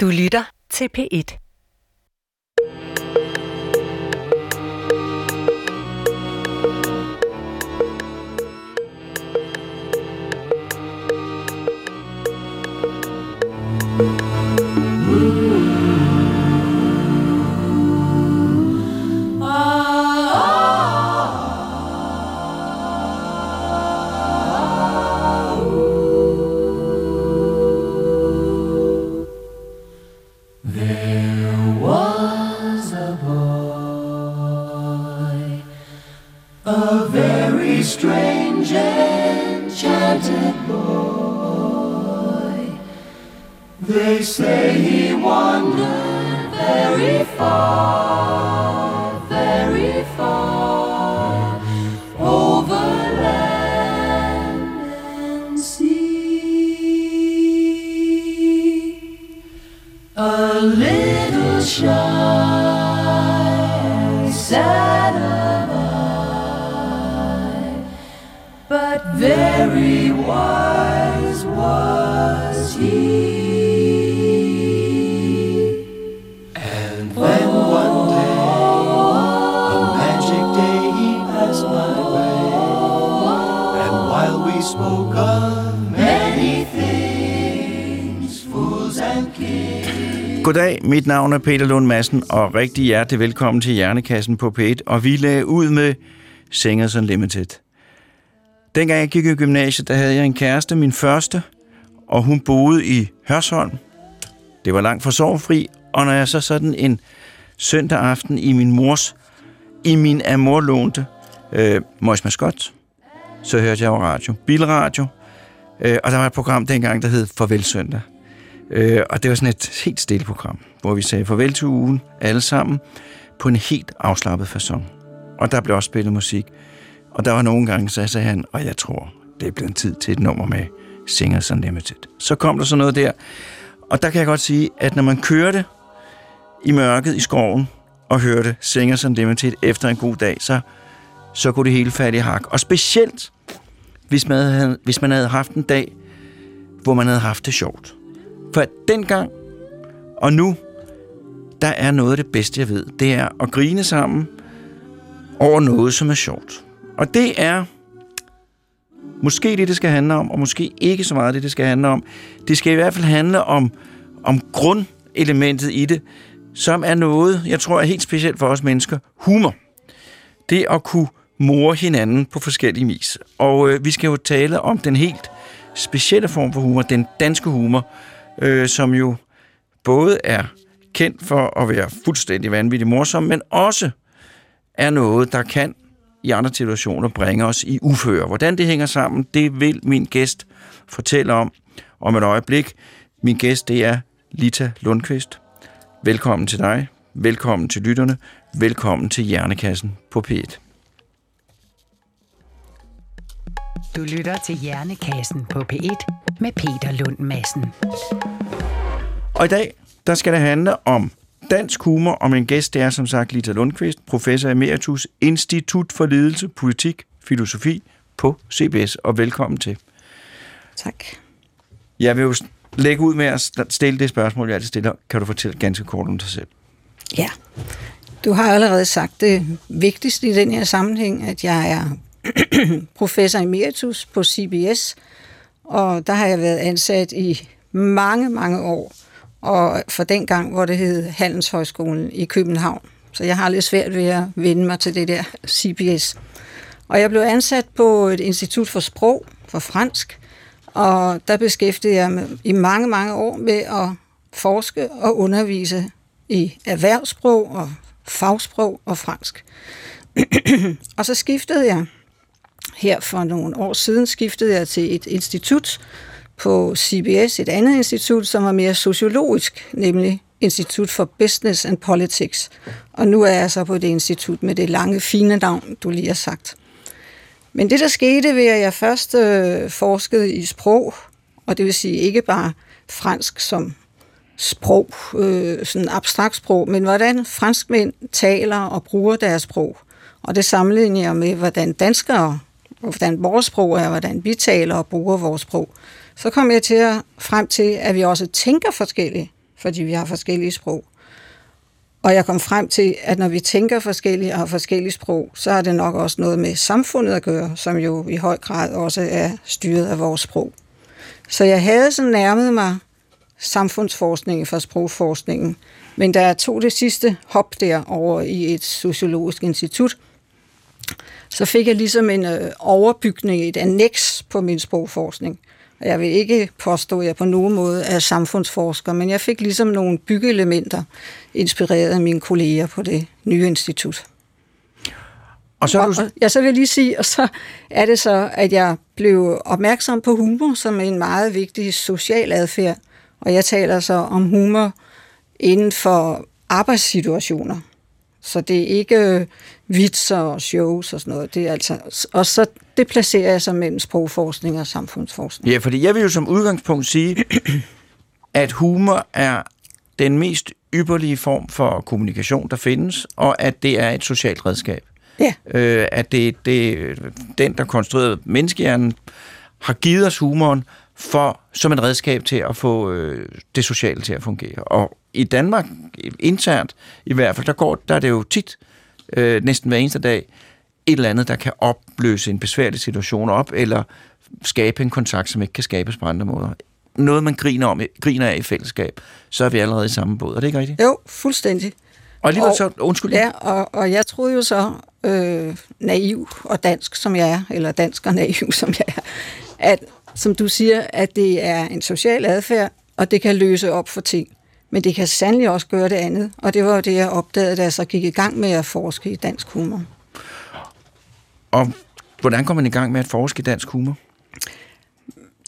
Du lytter til P1. Navn er Peter Lund Madsen, og rigtig hjertelig velkommen til Hjernekassen på P1, og vi lagde ud med Singers Unlimited. Dengang jeg gik i gymnasiet, der havde jeg en kæreste, min første, og hun boede i Hørsholm. Det var langt fra sorgfri, og når jeg så sådan en søndag aften i min mors, i min af mor lånte øh, Mois Mascot, så hørte jeg jo radio, bilradio, øh, og der var et program dengang, der hed Farvel Søndag. Øh, og det var sådan et helt stille program, hvor vi sagde farvel til ugen, alle sammen, på en helt afslappet façon. Og der blev også spillet musik. Og der var nogle gange, så sagde han, og jeg tror, det er blevet tid til et nummer med Singers Unlimited. Så kom der sådan noget der. Og der kan jeg godt sige, at når man kørte i mørket i skoven og hørte Singers Unlimited efter en god dag, så, så kunne det hele falde i hak. Og specielt, hvis man, havde, hvis man havde haft en dag, hvor man havde haft det sjovt. For dengang og nu, der er noget af det bedste, jeg ved. Det er at grine sammen over noget, som er sjovt. Og det er måske det, det skal handle om, og måske ikke så meget det, det skal handle om. Det skal i hvert fald handle om, om grundelementet i det, som er noget, jeg tror er helt specielt for os mennesker, humor. Det at kunne more hinanden på forskellige vis. Og øh, vi skal jo tale om den helt specielle form for humor, den danske humor, øh, som jo både er kendt for at være fuldstændig vanvittig morsom, men også er noget, der kan i andre situationer bringe os i uføre. Hvordan det hænger sammen, det vil min gæst fortælle om om et øjeblik. Min gæst, det er Lita Lundqvist. Velkommen til dig. Velkommen til lytterne. Velkommen til Hjernekassen på P1. Du lytter til Hjernekassen på P1 med Peter Lund Madsen. Og i dag, der skal det handle om dansk humor, og min gæst det er som sagt Lita Lundqvist, professor emeritus, Institut for Ledelse, Politik, Filosofi på CBS, og velkommen til. Tak. Jeg vil jo lægge ud med at stille det spørgsmål, jeg altid stiller. Kan du fortælle ganske kort om dig selv? Ja, du har allerede sagt det vigtigste i den her sammenhæng, at jeg er professor emeritus på CBS, og der har jeg været ansat i mange, mange år, og for den gang, hvor det hed Handelshøjskolen i København. Så jeg har lidt svært ved at vende mig til det der CBS. Og jeg blev ansat på et institut for sprog, for fransk, og der beskæftigede jeg mig i mange, mange år med at forske og undervise i erhvervssprog og fagsprog og fransk. og så skiftede jeg her for nogle år siden, skiftede jeg til et institut på CBS, et andet institut, som var mere sociologisk, nemlig Institut for Business and Politics. Og nu er jeg så på det institut med det lange, fine navn, du lige har sagt. Men det, der skete ved, at jeg først øh, forskede i sprog, og det vil sige ikke bare fransk som sprog, øh, sådan abstrakt sprog, men hvordan franskmænd taler og bruger deres sprog. Og det sammenligner jeg med, hvordan danskere, hvordan vores sprog er, hvordan vi taler og bruger vores sprog. Så kom jeg til at, frem til, at vi også tænker forskelligt fordi vi har forskellige sprog. Og jeg kom frem til, at når vi tænker forskelligt og har forskellige sprog, så har det nok også noget med samfundet at gøre, som jo i høj grad også er styret af vores sprog. Så jeg havde sådan nærmet mig samfundsforskningen fra sprogforskningen, men da jeg tog det sidste hop der over i et sociologisk institut, så fik jeg ligesom en øh, overbygning, et annex på min sprogforskning. Og jeg vil ikke påstå, at jeg på nogen måde er samfundsforsker, men jeg fik ligesom nogle byggeelementer inspireret af mine kolleger på det nye institut. Og så, og, du... og, ja, så vil jeg lige sige, og så er det så, at jeg blev opmærksom på humor som en meget vigtig social adfærd. Og jeg taler så om humor inden for arbejdssituationer. Så det er ikke vitser og shows og sådan noget. Det er altså, og så det placerer jeg så mellem sprogforskning og samfundsforskning. Ja, fordi jeg vil jo som udgangspunkt sige, at humor er den mest ypperlige form for kommunikation, der findes, og at det er et socialt redskab. Ja. Øh, at det, det den, der konstruerede menneskehjernen, har givet os humoren for, som et redskab til at få øh, det sociale til at fungere. Og i Danmark, internt i hvert fald, der, går, der er det jo tit, øh, næsten hver eneste dag, et eller andet, der kan opløse en besværlig situation op, eller skabe en kontakt, som ikke kan skabes på andre måder. Noget, man griner, om, griner af i fællesskab, så er vi allerede i samme båd. Er det ikke rigtigt? Jo, fuldstændig. Og alligevel så, undskyld. Ja, og, og jeg troede jo så, øh, naiv og dansk som jeg er, eller dansk og naiv som jeg er, at, som du siger, at det er en social adfærd, og det kan løse op for ting. Men det kan sandelig også gøre det andet, og det var jo det, jeg opdagede, da jeg så gik i gang med at forske i dansk humor. Og hvordan kommer man i gang med at forske i dansk humor?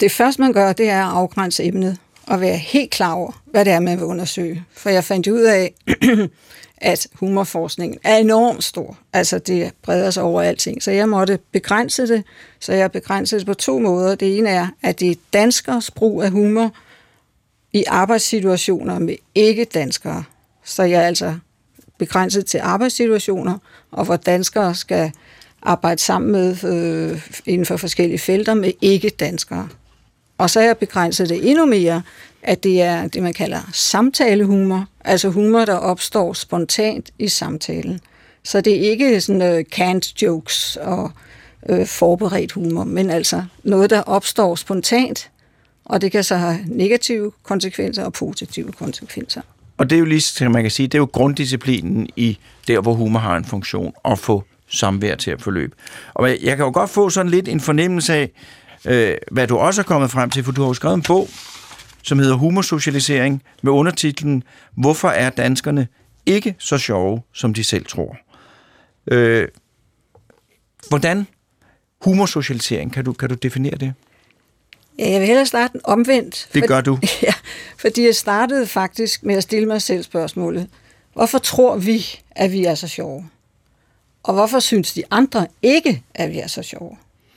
Det første, man gør, det er at afgrænse emnet og være helt klar over, hvad det er, man vil undersøge. For jeg fandt ud af, at humorforskningen er enormt stor. Altså, det breder sig over alting. Så jeg måtte begrænse det. Så jeg begrænsede det på to måder. Det ene er, at det er danskers brug af humor i arbejdssituationer med ikke-danskere. Så jeg er altså begrænset til arbejdssituationer, og hvor danskere skal arbejde sammen med øh, inden for forskellige felter med ikke-danskere. Og så er jeg begrænset det endnu mere, at det er det, man kalder samtalehumor, altså humor, der opstår spontant i samtalen. Så det er ikke sådan uh, canned jokes og uh, forberedt humor, men altså noget, der opstår spontant, og det kan så have negative konsekvenser og positive konsekvenser. Og det er jo lige, som man kan sige, det er jo grunddisciplinen i der, hvor humor har en funktion, at få samvær til at forløbe. Og jeg kan jo godt få sådan lidt en fornemmelse af, øh, hvad du også er kommet frem til, for du har jo skrevet en bog, som hedder Humorsocialisering, med undertitlen Hvorfor er danskerne ikke så sjove, som de selv tror? Øh, hvordan humorsocialisering, kan du, kan du definere det? Jeg vil hellere starte omvendt. Det gør du. Ja, fordi jeg startede faktisk med at stille mig selv spørgsmålet. Hvorfor tror vi, at vi er så sjove? Og hvorfor synes de andre ikke, at vi er så sjove?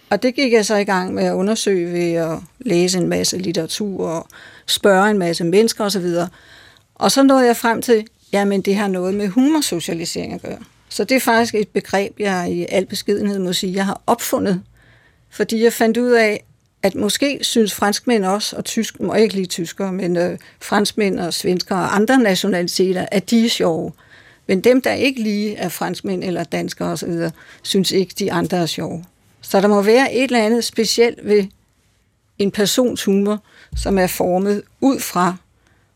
Og det gik jeg så i gang med at undersøge ved at læse en masse litteratur og spørge en masse mennesker osv. Og så nåede jeg frem til, jamen det har noget med humorsocialisering at gøre. Så det er faktisk et begreb, jeg i al beskedenhed må sige, jeg har opfundet. Fordi jeg fandt ud af, at måske synes franskmænd også, og tysk, må ikke lige tyskere, men øh, franskmænd og svensker og andre nationaliteter, at de er sjove. Men dem, der ikke lige er franskmænd eller danskere osv., synes ikke, de andre er sjove. Så der må være et eller andet specielt ved en persons humor, som er formet ud fra,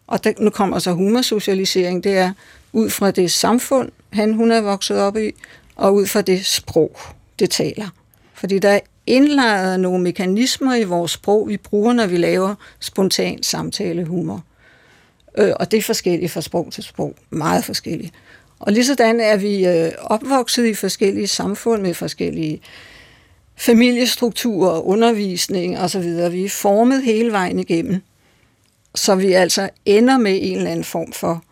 og der, nu kommer så humorsocialisering, det er ud fra det samfund, han hun er vokset op i, og ud fra det sprog, det taler. Fordi der er indlejret nogle mekanismer i vores sprog, vi bruger, når vi laver spontan samtalehumor. Øh, og det er forskelligt fra sprog til sprog. Meget forskelligt. Og lige sådan er vi øh, opvokset i forskellige samfund med forskellige familiestrukturer, undervisning osv. Vi er formet hele vejen igennem, så vi altså ender med en eller anden form for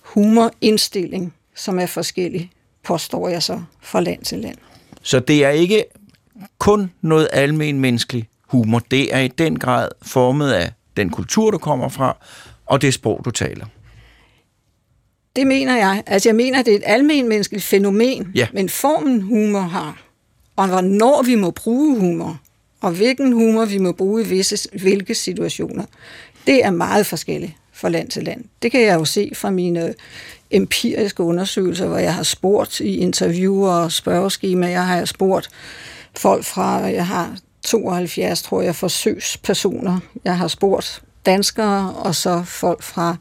humorindstilling, som er forskellig, påstår jeg så, fra land til land. Så det er ikke kun noget almen menneskelig humor. Det er i den grad formet af den kultur, du kommer fra, og det sprog, du taler. Det mener jeg. Altså jeg mener, det er et almen menneskeligt fænomen, ja. men formen humor har, og hvornår vi må bruge humor, og hvilken humor vi må bruge i visse, hvilke situationer, det er meget forskelligt fra land til land. Det kan jeg jo se fra mine empiriske undersøgelser, hvor jeg har spurgt i interviewer og spørgeskema. Jeg har spurgt folk fra, jeg har 72, tror jeg, forsøgspersoner. Jeg har spurgt danskere, og så folk fra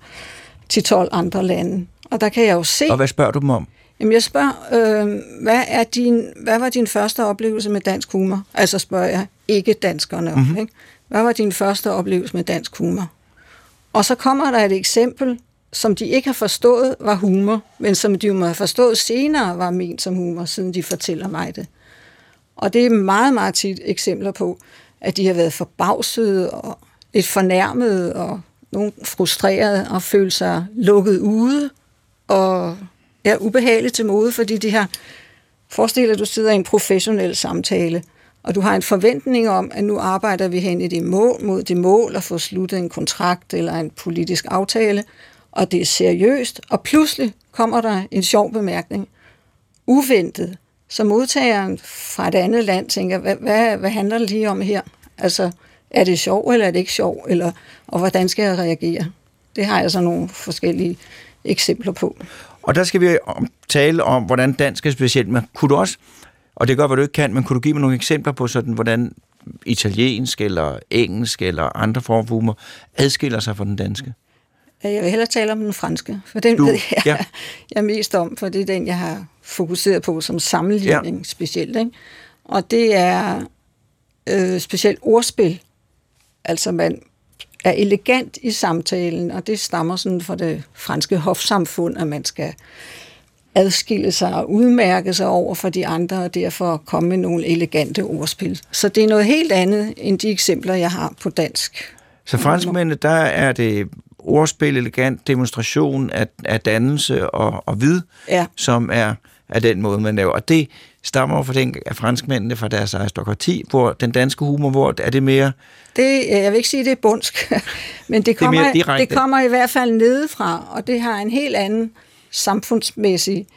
10-12 andre lande. Og der kan jeg jo se... Og hvad spørger du dem om? Jamen jeg spørger, øh, hvad, er din, hvad var din første oplevelse med dansk humor? Altså spørger jeg ikke danskerne om, mm-hmm. ikke? Hvad var din første oplevelse med dansk humor? Og så kommer der et eksempel, som de ikke har forstået var humor, men som de må have forstået senere var ment som humor, siden de fortæller mig det. Og det er meget, meget tit eksempler på, at de har været forbavsede og et fornærmede og nogle frustrerede og følt sig lukket ude og er ubehageligt til mode, fordi de har forestillet, at du sidder i en professionel samtale, og du har en forventning om, at nu arbejder vi hen i det mål, mod det mål at få sluttet en kontrakt eller en politisk aftale, og det er seriøst, og pludselig kommer der en sjov bemærkning, uventet, så modtageren fra et andet land tænker, hvad, hvad, hvad handler det lige om her? Altså, er det sjov, eller er det ikke sjov, eller, og hvordan skal jeg reagere? Det har jeg så nogle forskellige eksempler på. Og der skal vi tale om, hvordan dansk er specielt, men kunne du også, og det gør, hvad du ikke kan, men kunne du give mig nogle eksempler på sådan, hvordan italiensk eller engelsk eller andre former for humor adskiller sig fra den danske? Jeg vil hellere tale om den franske, for den du, ved jeg, ja. jeg er mest om, for det er den, jeg har fokuseret på som sammenligning ja. specielt. Ikke? Og det er øh, specielt ordspil. Altså man er elegant i samtalen, og det stammer sådan fra det franske hofsamfund, at man skal adskille sig og udmærke sig over for de andre, og derfor komme med nogle elegante ordspil. Så det er noget helt andet end de eksempler, jeg har på dansk. Så franskmændene, der er det ordspil, elegant demonstration af, af dannelse og, og vid, ja. som er, er den måde, man laver. Og det stammer fra den, af franskmændene fra deres aristokrati, hvor den danske humor, hvor er det mere... Det, jeg vil ikke sige, det er bundsk, men det kommer, det, det kommer i hvert fald nedefra, og det har en helt anden samfundsmæssig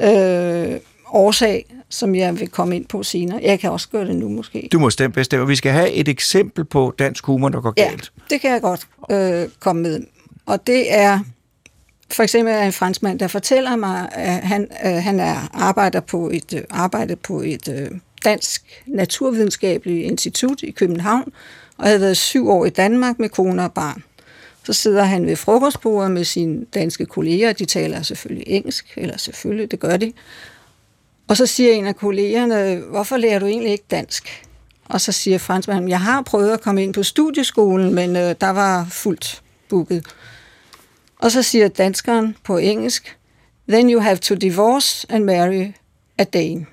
øh, årsag, som jeg vil komme ind på senere. Jeg kan også gøre det nu måske. Du må stemme bestemme. Vi skal have et eksempel på dansk humor, der går galt. Ja, det kan jeg godt øh, komme med. Og det er for eksempel en franskmand, der fortæller mig, at han, øh, han er arbejder på et øh, arbejde på et øh, dansk naturvidenskabeligt institut i København, og havde været syv år i Danmark med kone og barn. Så sidder han ved frokostbordet med sine danske kolleger, de taler selvfølgelig engelsk, eller selvfølgelig, det gør de. Og så siger en af kollegerne, hvorfor lærer du egentlig ikke dansk? Og så siger franskmanden, jeg har prøvet at komme ind på studieskolen, men øh, der var fuldt booket. Og så siger danskeren på engelsk, then you have to divorce and marry a Dane.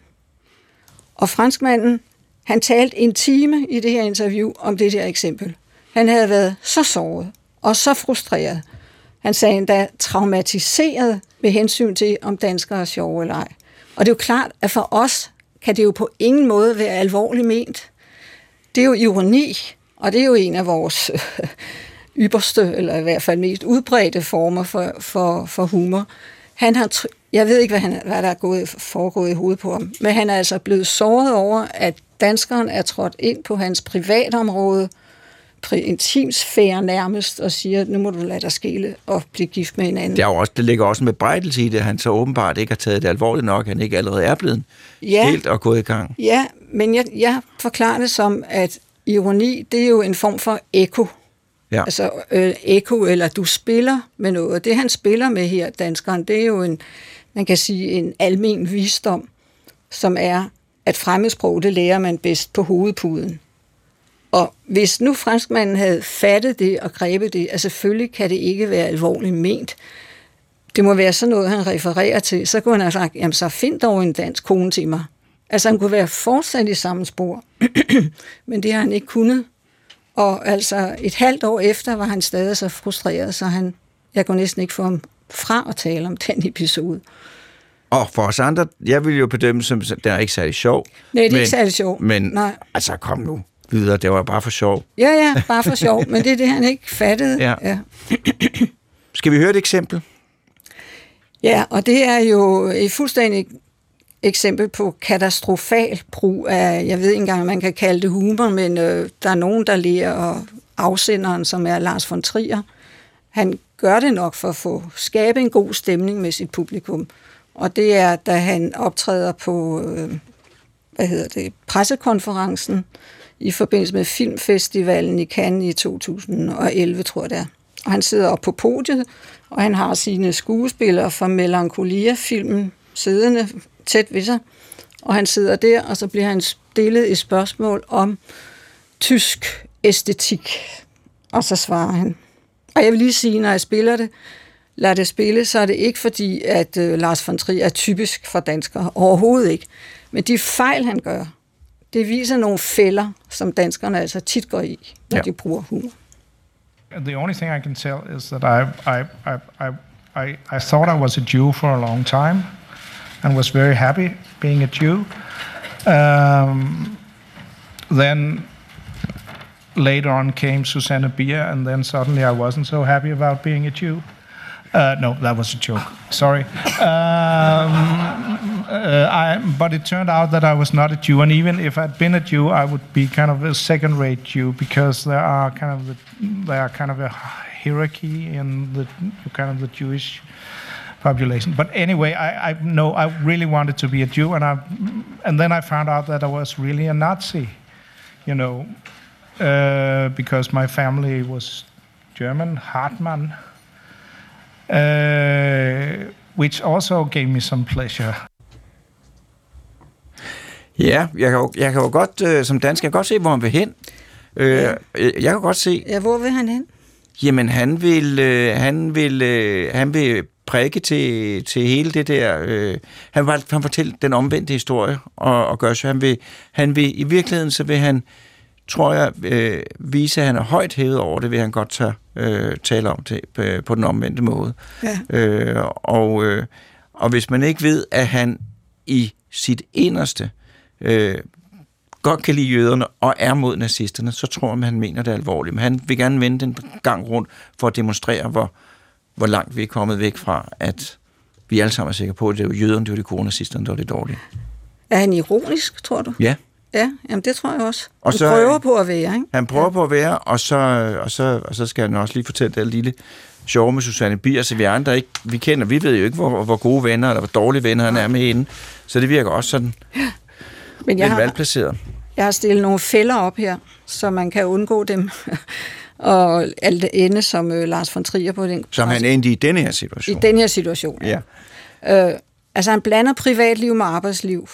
Og franskmanden, han talte en time i det her interview om det her eksempel. Han havde været så såret og så frustreret. Han sagde endda traumatiseret med hensyn til, om danskere er sjove eller ej. Og det er jo klart, at for os kan det jo på ingen måde være alvorligt ment. Det er jo ironi, og det er jo en af vores ypperste, eller i hvert fald mest udbredte former for, for, for humor. Han har, jeg ved ikke, hvad, han, hvad der er gået, foregået i hovedet på ham, men han er altså blevet såret over, at danskeren er trådt ind på hans privatområde, intimsfære nærmest, og siger, nu må du lade dig skille og blive gift med hinanden. Det, er også, det ligger også med brejdelse i det, han så åbenbart ikke har taget det alvorligt nok, han ikke allerede er blevet ja, helt og gået i gang. Ja, men jeg, jeg forklarer det som, at ironi, det er jo en form for eko. Ja. Altså øh, eko, eller du spiller med noget. Det han spiller med her, danskeren, det er jo en, man kan sige, en almen visdom, som er, at fremmedsprog, det lærer man bedst på hovedpuden. Og hvis nu franskmanden havde fattet det og grebet det, altså selvfølgelig kan det ikke være alvorligt ment. Det må være sådan noget, han refererer til. Så kunne han have sagt, jamen så find dog en dansk kone til mig. Altså han kunne være fortsat i samme spor, men det har han ikke kunnet. Og altså et halvt år efter var han stadig så frustreret, så han, jeg kunne næsten ikke få ham fra at tale om den episode. Og for os andre, jeg vil jo bedømme som, den er ikke særlig sjov. Nej, det er men, ikke særlig sjov. Men Nej. altså, kom nu videre. Det var bare for sjov. Ja, ja, bare for sjov. men det er det, han ikke fattede. Ja. ja. Skal vi høre et eksempel? Ja, og det er jo et fuldstændig eksempel på katastrofal brug af, jeg ved ikke engang, man kan kalde det humor, men øh, der er nogen, der lærer, og afsenderen, som er Lars von Trier, han gør det nok for at få skabe en god stemning med sit publikum. Og det er, da han optræder på, øh, hvad hedder det, pressekonferencen i forbindelse med Filmfestivalen i Cannes i 2011, tror jeg det er. Og han sidder op på podiet, og han har sine skuespillere fra Melancholia-filmen siddende tæt ved sig. Og han sidder der, og så bliver han stillet et spørgsmål om tysk æstetik. Og så svarer han. Og jeg vil lige sige, når jeg spiller det, lader det spille, så er det ikke fordi, at øh, Lars von Trier er typisk for danskere. Overhovedet ikke. Men de fejl, han gør, det viser nogle fælder, som danskerne altså tit går i, når ja. de bruger humor. The only thing I can tell is that I, I, I, I, I, I thought I was a Jew for a long time and was very happy being a Jew. Um, then later on came Susanna Bier, and then suddenly I wasn't so happy about being a Jew. Uh, no, that was a joke. Sorry. Um, uh, I, but it turned out that I was not a Jew, and even if I'd been a Jew, I would be kind of a second-rate Jew because there are kind of the, there are kind of a hierarchy in the kind of the Jewish population. But anyway, I, I know I really wanted to be a Jew, and I, and then I found out that I was really a Nazi, you know, uh, because my family was German, Hartmann, uh, which also gave me some pleasure. Ja, jeg kan jo, jeg kan jo godt, øh, som dansk, jeg kan godt se, hvor han vil hen. Øh, Ja. Jeg kan godt se, Ja, hvor vil han hen? jamen han vil, øh, han vil, øh, han vil prikke til, til hele det der, øh, han vil han fortælle den omvendte historie, og, og gøre så, han vil, han vil, i virkeligheden, så vil han, tror jeg, øh, vise, at han er højt hævet over det, vil han godt tage, øh, tale om det på, på den omvendte måde. Ja. Øh, og, øh, og hvis man ikke ved, at han i sit inderste øh, godt kan lide jøderne og er mod nazisterne, så tror man, han mener det alvorligt. Men han vil gerne vende den gang rundt for at demonstrere, hvor, hvor langt vi er kommet væk fra, at vi alle sammen er sikre på, at det var jøderne, det var de gode nazisterne, det var det dårlige. Er han ironisk, tror du? Ja, Ja, jamen det tror jeg også. Og Og så- prøver på at være, ikke? han prøver på at være, og så, og så, og så skal han også lige fortælle det lille sjove med Susanne Bier, så vi andre ikke, vi kender, vi ved jo ikke, hvor, hvor gode venner, eller hvor dårlige venner han er med hende. Så det virker også sådan Men jeg lidt har, valgplaceret. jeg har stillet nogle fælder op her, så man kan undgå dem. Og alt det ende, som øh, Lars von Trier på den, Som han endte i denne her i situation. den her situation. Ja. Øh, altså han blander privatliv med arbejdsliv.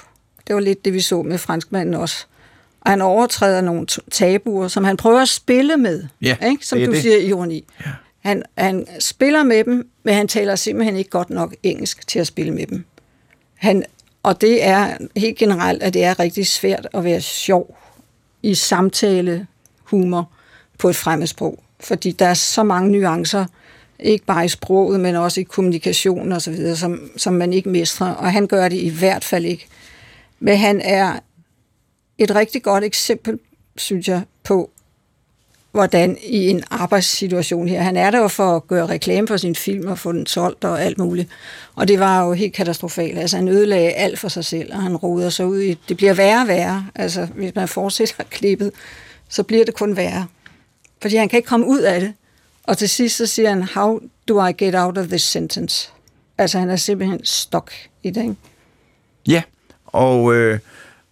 Det var lidt det, vi så med franskmanden også. Og han overtræder nogle tabuer, som han prøver at spille med. Ja, ikke? Som du det. siger, ironi. Ja. Han, han spiller med dem, men han taler simpelthen ikke godt nok engelsk til at spille med dem. Han, og det er helt generelt, at det er rigtig svært at være sjov i samtale humor på et fremmedsprog. Fordi der er så mange nuancer, ikke bare i sproget, men også i kommunikationen og så videre, som, som man ikke mestrer. Og han gør det i hvert fald ikke. Men han er et rigtig godt eksempel, synes jeg, på, hvordan i en arbejdssituation her. Han er der jo for at gøre reklame for sin film og få den solgt og alt muligt. Og det var jo helt katastrofalt. Altså han ødelagde alt for sig selv, og han roder sig ud i... Det bliver værre og værre. Altså hvis man fortsætter klippet, så bliver det kun værre. Fordi han kan ikke komme ud af det. Og til sidst så siger han, how do I get out of this sentence? Altså han er simpelthen stok i det, ikke? Ja, og, øh,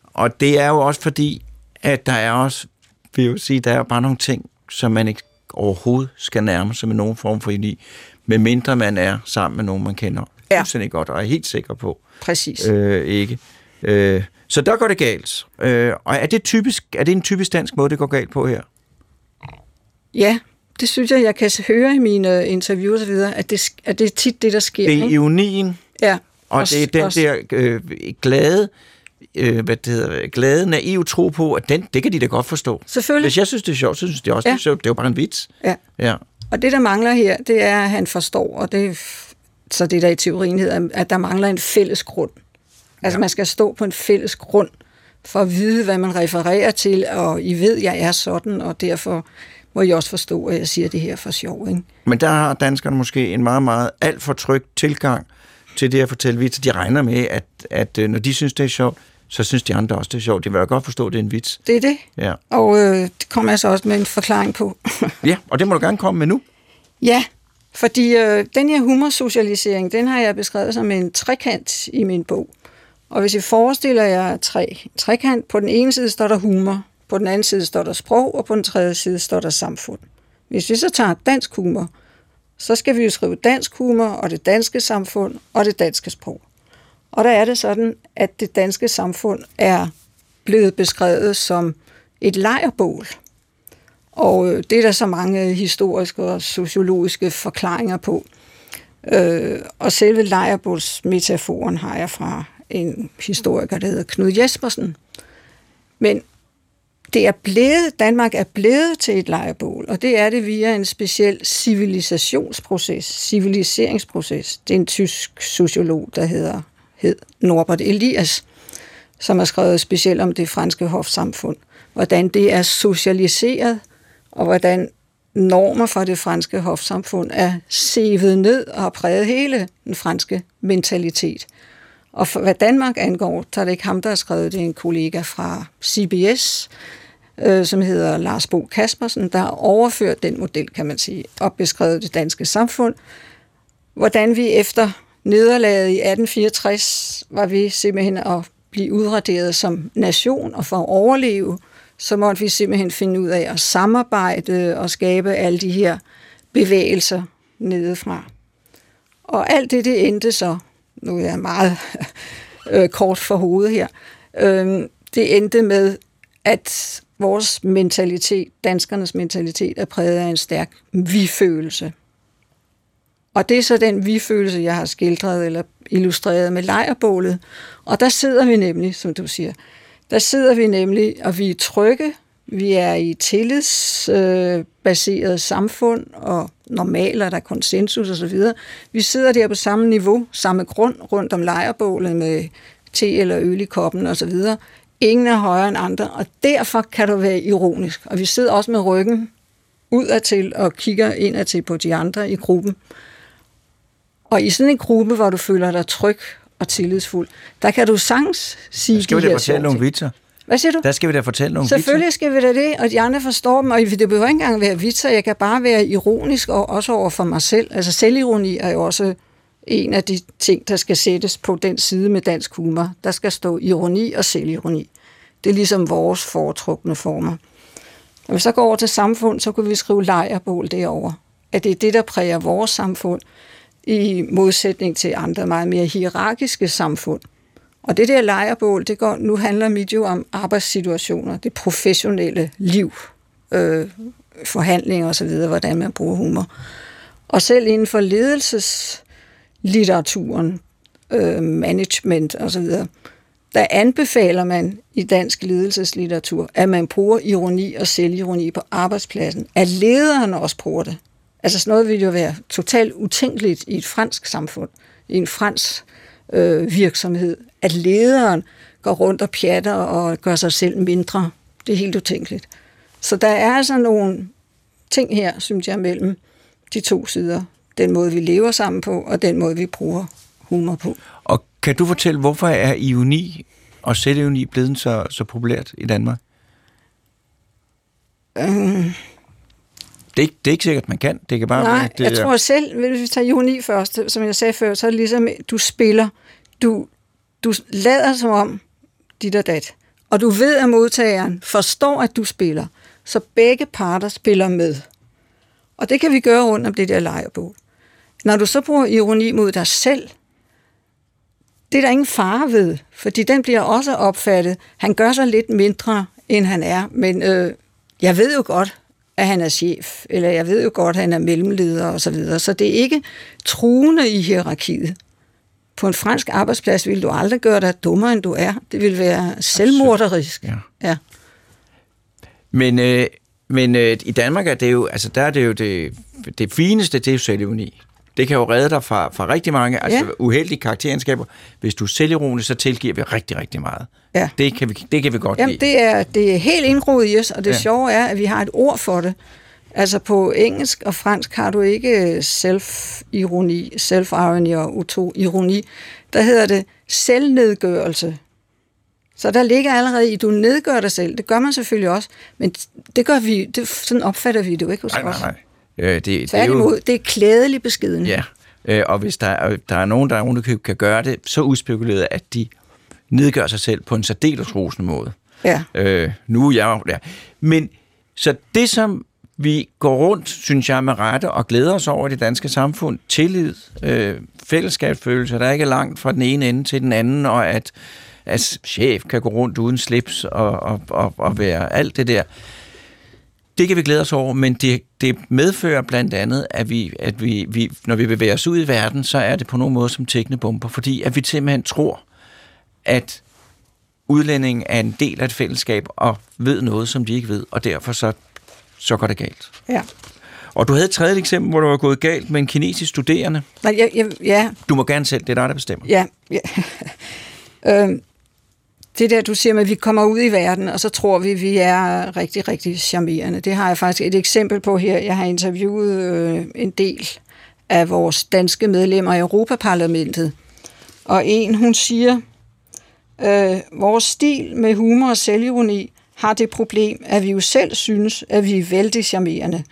og det er jo også fordi, at der er også, vil jeg sige, der er bare nogle ting, som man ikke overhovedet skal nærme sig med nogen form for idé, medmindre man er sammen med nogen, man kender Ja. fuldstændig godt, og er helt sikker på, Præcis. øh, ikke. Øh, så der går det galt. Øh, og er det, typisk, er det en typisk dansk måde, det går galt på her? Ja, det synes jeg, jeg kan høre i mine øh, interviews og videre, at det, at det er tit det, der sker. Det er ikke? ironien, ja. og det er den der øh, glade, øh, hvad det hedder, glade, naive tro på, at den, det kan de da godt forstå. Selvfølgelig. Hvis jeg synes, det er sjovt, så synes de også, ja. Det er sjovt. Det er jo bare en vits. Ja. Ja. Og det, der mangler her, det er, at han forstår, og det så det, der i teorien hedder, at der mangler en fælles grund. Altså, ja. man skal stå på en fælles grund for at vide, hvad man refererer til, og I ved, jeg er sådan, og derfor må I også forstå, at jeg siger det her for sjov. Ikke? Men der har danskerne måske en meget, meget alt for tryg tilgang til det at fortælle vitser. De regner med, at, at øh, når de synes, det er sjovt, så synes de andre også, det er sjovt. De vil jo godt forstå, at det er en vits. Det er det. Ja. Og øh, det kommer jeg så også med en forklaring på. ja, og det må du gerne komme med nu. Ja, Fordi øh, den her humorsocialisering, den har jeg beskrevet som en trekant i min bog. Og hvis I forestiller jer tre trekant, på den ene side står der humor, på den anden side står der sprog, og på den tredje side står der samfund. Hvis vi så tager dansk humor, så skal vi jo skrive dansk humor, og det danske samfund, og det danske sprog. Og der er det sådan, at det danske samfund er blevet beskrevet som et lejrbål. Og øh, det er der så mange historiske og sociologiske forklaringer på. Øh, og selve lejrbålsmetaforen har jeg fra en historiker, der hedder Knud Jespersen. Men det er blevet, Danmark er blevet til et lejrbål, og det er det via en speciel civilisationsproces, civiliseringsproces. Det er en tysk sociolog, der hedder hed Norbert Elias, som har skrevet specielt om det franske hofsamfund. Hvordan det er socialiseret, og hvordan normer fra det franske hofsamfund er sevet ned og har præget hele den franske mentalitet. Og for hvad Danmark angår, så er det ikke ham, der har skrevet det, en kollega fra CBS, øh, som hedder Lars Bo Kaspersen, der har overført den model, kan man sige, og beskrevet det danske samfund. Hvordan vi efter nederlaget i 1864 var vi simpelthen at blive udraderet som nation, og for at overleve, så måtte vi simpelthen finde ud af at samarbejde og skabe alle de her bevægelser nedefra. Og alt det, det endte så, nu er jeg meget øh, kort for hovedet her, øh, det endte med, at vores mentalitet, danskernes mentalitet, er præget af en stærk vi-følelse. Og det er så den vi-følelse, jeg har skildret eller illustreret med lejrbålet. Og der sidder vi nemlig, som du siger, der sidder vi nemlig, og vi er trygge, vi er i tillidsbaseret samfund, og normaler, der er konsensus osv. Vi sidder der på samme niveau, samme grund, rundt om lejrbålet med te eller øl i koppen osv. Ingen er højere end andre, og derfor kan du være ironisk. Og vi sidder også med ryggen udadtil og kigger indadtil på de andre i gruppen. Og i sådan en gruppe, hvor du føler dig tryg og tillidsfuld, der kan du sagtens sige der skal vi da fortælle nogle vitser. Hvad siger du? Der skal vi da fortælle nogle Selvfølgelig vitser. skal vi da det, og de andre forstår dem, og det behøver ikke engang være vitser, jeg kan bare være ironisk, og også over for mig selv. Altså selvironi er jo også en af de ting, der skal sættes på den side med dansk humor. Der skal stå ironi og selvironi. Det er ligesom vores foretrukne former. Når vi så går over til samfund, så kunne vi skrive lejrbål derovre. At det er det, der præger vores samfund i modsætning til andre meget mere hierarkiske samfund. Og det der lejerbål, det går, nu handler mit jo om arbejdssituationer, det professionelle liv, øh, forhandlinger osv., hvordan man bruger humor. Og selv inden for ledelses litteraturen, øh, management osv., der anbefaler man i dansk ledelseslitteratur, at man bruger ironi og selvironi på arbejdspladsen. At lederen også bruger det. Altså sådan noget ville jo være totalt utænkeligt i et fransk samfund, i en fransk øh, virksomhed, at lederen går rundt og pjatter og gør sig selv mindre. Det er helt utænkeligt. Så der er altså nogle ting her, synes jeg, mellem de to sider. Den måde, vi lever sammen på, og den måde, vi bruger humor på. Og kan du fortælle, hvorfor er ironi og selvironi blevet så, så populært i Danmark? Øh, Det er, ikke, det er ikke sikkert, man kan. Det kan bare Nej, være, det jeg tror selv, hvis vi tager ironi først, som jeg sagde før, så er det ligesom, du spiller, du, du lader som om dit og dat, og du ved, at modtageren forstår, at du spiller, så begge parter spiller med. Og det kan vi gøre rundt om det der lejrbål. Når du så bruger ironi mod dig selv, det er der ingen fare ved, fordi den bliver også opfattet. Han gør sig lidt mindre, end han er, men øh, jeg ved jo godt, at han er chef, eller jeg ved jo godt, at han er mellemleder og så videre. Så det er ikke truende i hierarkiet. På en fransk arbejdsplads vil du aldrig gøre dig dummere, end du er. Det vil være selvmorderisk. Ja. ja. Men, øh, men øh, i Danmark er det jo, altså der er det jo det, det fineste, det er jo selvironi. Det kan jo redde dig fra, fra rigtig mange altså Ja. uheldige karakteregenskaber. Hvis du er selvironisk, så tilgiver vi rigtig, rigtig meget. Ja. Det kan vi, det kan vi godt Jamen, lide. det er, det er helt indgroet i os, og det Ja. sjove er, at vi har et ord for det. Altså på engelsk og fransk har du ikke self-ironi, self-irony og auto-ironi. Der hedder det selvnedgørelse. Så der ligger allerede i, du nedgør dig selv. Det gør man selvfølgelig også, men det gør vi, det, sådan opfatter vi det jo ikke hos Nej, nej, nej. Øh, det, det er jo, det er klædelig beskeden. Ja, øh, og hvis der, er- der er nogen, der ovenikøbet kan gøre det, så udspekuleret, at de nedgør sig selv på en særdeles rosende måde. ja. Øh, nu er jeg jo der. Men så det, som vi går rundt, synes jeg, med rette og glæder os over det danske samfund, tillid, øh, fællesskabsfølelse, der ikke er langt fra den ene ende til den anden, og at, at chef kan gå rundt uden slips og, og, og, og være alt det der. Det kan vi glæde os over, men det, det medfører blandt andet, at, vi, at vi, vi, når vi bevæger os ud i verden, så er det på nogen måde som tækkende bomber, fordi at vi simpelthen tror, at udlænding er en del af et fællesskab og ved noget, som de ikke ved, og derfor så, så går det galt. ja. Og du havde et tredje eksempel, hvor det var gået galt med en kinesisk studerende. Nej, jeg, jeg, ja, Du må gerne selv, det er dig, der bestemmer. Ja, ja. øhm, det der, du siger med, at vi kommer ud i verden, og så tror vi, at vi er rigtig, rigtig charmerende. Det har jeg faktisk et eksempel på her. Jeg har interviewet øh, en del af vores danske medlemmer i Europaparlamentet. Og en, hun siger, øh, vores stil med humor og selvironi har det problem, at vi jo selv synes, at vi er vældig charmerende.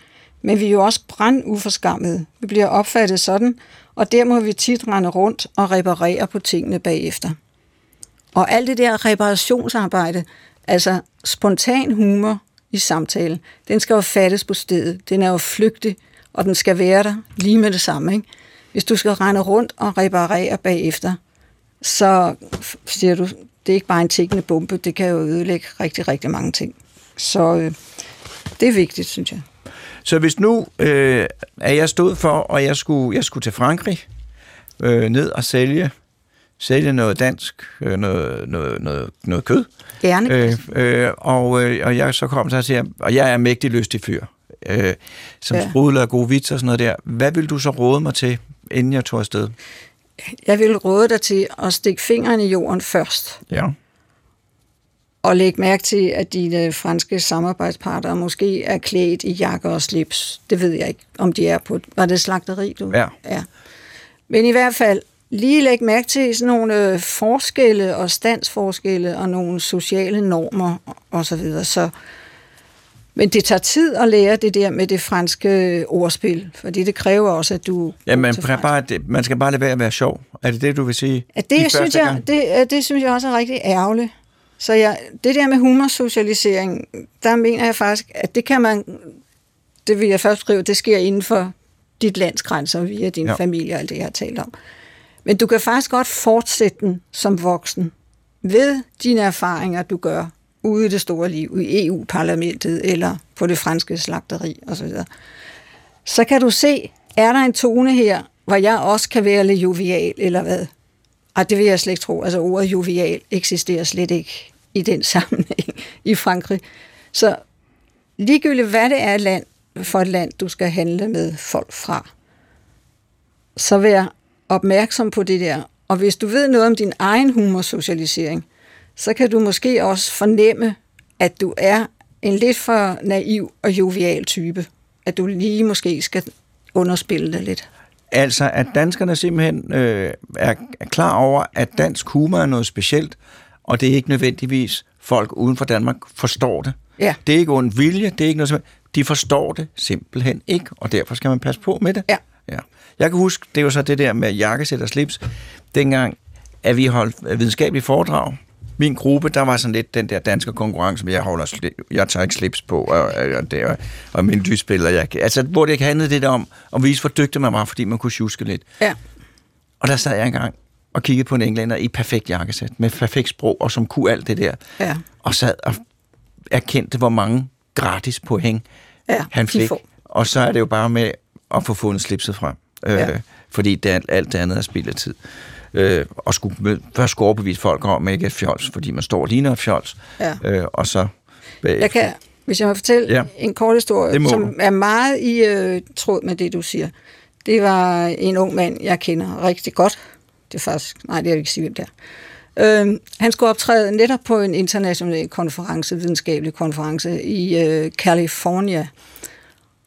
Men vi er jo også brand. Vi bliver opfattet sådan, og der må vi tit rende rundt og reparere på tingene bagefter. Og alt det der reparationsarbejde, altså spontan humor i samtalen, den skal jo fattes på stedet. Den er jo flygtig, og den skal være der lige med det samme. Ikke? Hvis du skal rende rundt og reparere bagefter, så siger du, det er ikke bare en tikkende bombe, det kan jo ødelægge rigtig, rigtig mange ting. Så øh, det er vigtigt, synes jeg. Så hvis nu øh, er jeg stod for, og jeg skulle, jeg skulle til Frankrig øh, ned og sælge, sælge noget dansk, øh, noget, noget, noget, noget kød, Gerne. øh, øh, og, øh, og jeg så kom så og siger, og jeg er mægtig lystig fyr, øh, som ja. Sprudler gode vitser og sådan noget der. Hvad vil du så råde mig til, inden jeg tog afsted? Jeg vil råde dig til at stikke fingeren i jorden først, Ja. og lægge mærke til, at dine franske samarbejdspartnere måske er klædt i jakker og slips. Det ved jeg ikke, om de er på. Var det slagteri, du? Ja. ja. Men i hvert fald, lige lægge mærke til sådan nogle øh, forskelle og standsforskelle og nogle sociale normer og så videre. Så, men det tager tid at lære det der med det franske ordspil, fordi det kræver også, at du... Ja, man, bare, man skal bare lade være at være sjov. Er det det, du vil sige? At De det, synes jeg, gang? det, øh, det synes jeg også er rigtig ærgerligt. Så jeg, det der med humorsocialisering, der mener jeg faktisk, at det kan man, det vil jeg først skrive, det sker inden for dit lands grænser via din ja. familie og alt det, jeg har talt om. Men du kan faktisk godt fortsætte den som voksen ved dine erfaringer, du gør ude i det store liv, i EU-parlamentet eller på det franske slagteri osv. Så kan du se, er der en tone her, hvor jeg også kan være lidt jovial, eller hvad? Og det vil jeg slet ikke tro. Altså ordet jovial eksisterer slet ikke i den sammenhæng i Frankrig. Så ligegyldigt hvad det er et land, for et land, du skal handle med folk fra, så vær opmærksom på det der. Og hvis du ved noget om din egen humorsocialisering, så kan du måske også fornemme, at du er en lidt for naiv og jovial type. At du lige måske skal underspille det lidt. Altså, at danskerne simpelthen øh, er, klar over, at dansk humor er noget specielt, og det er ikke nødvendigvis folk uden for Danmark forstår det. Ja. Det er ikke ond vilje, det er ikke noget. De forstår det simpelthen ikke, og derfor skal man passe på med det. Ja. ja. Jeg kan huske, det var så det der med jakkesæt og slips. Dengang, at vi holdt videnskabelige foredrag, min gruppe, der var sådan lidt den der danske konkurrence, med, jeg holder sli- jeg tager ikke slips på, og, og, det, og, og min lysspiller, jeg, altså, hvor det ikke handlede det der om at vise, hvor dygtig man var, fordi man kunne tjuske lidt. Ja. Og der sad jeg engang og kiggede på en englænder i perfekt jakkesæt, med perfekt sprog, og som kunne alt det der. Ja. Og sad og erkendte, hvor mange gratis point Ja, han fik. får. Og så er det jo bare med at få fundet slipset frem. Øh, Ja. Fordi det, er- alt det andet er spild af tid. Øh, og skulle først skulle overbevise folk om, at man ikke er fjols, fordi man står og ligner fjols. Ja. Øh, og så bagefter. Jeg kan, hvis jeg må fortælle Ja. en kort historie, som du. er meget i øh, tråd med det, du siger. Det var en ung mand, jeg kender rigtig godt. Det er faktisk, nej, det vil jeg ikke sige, hvem det er. Øh, han skulle optræde netop på en international konference, videnskabelig konference i øh, California.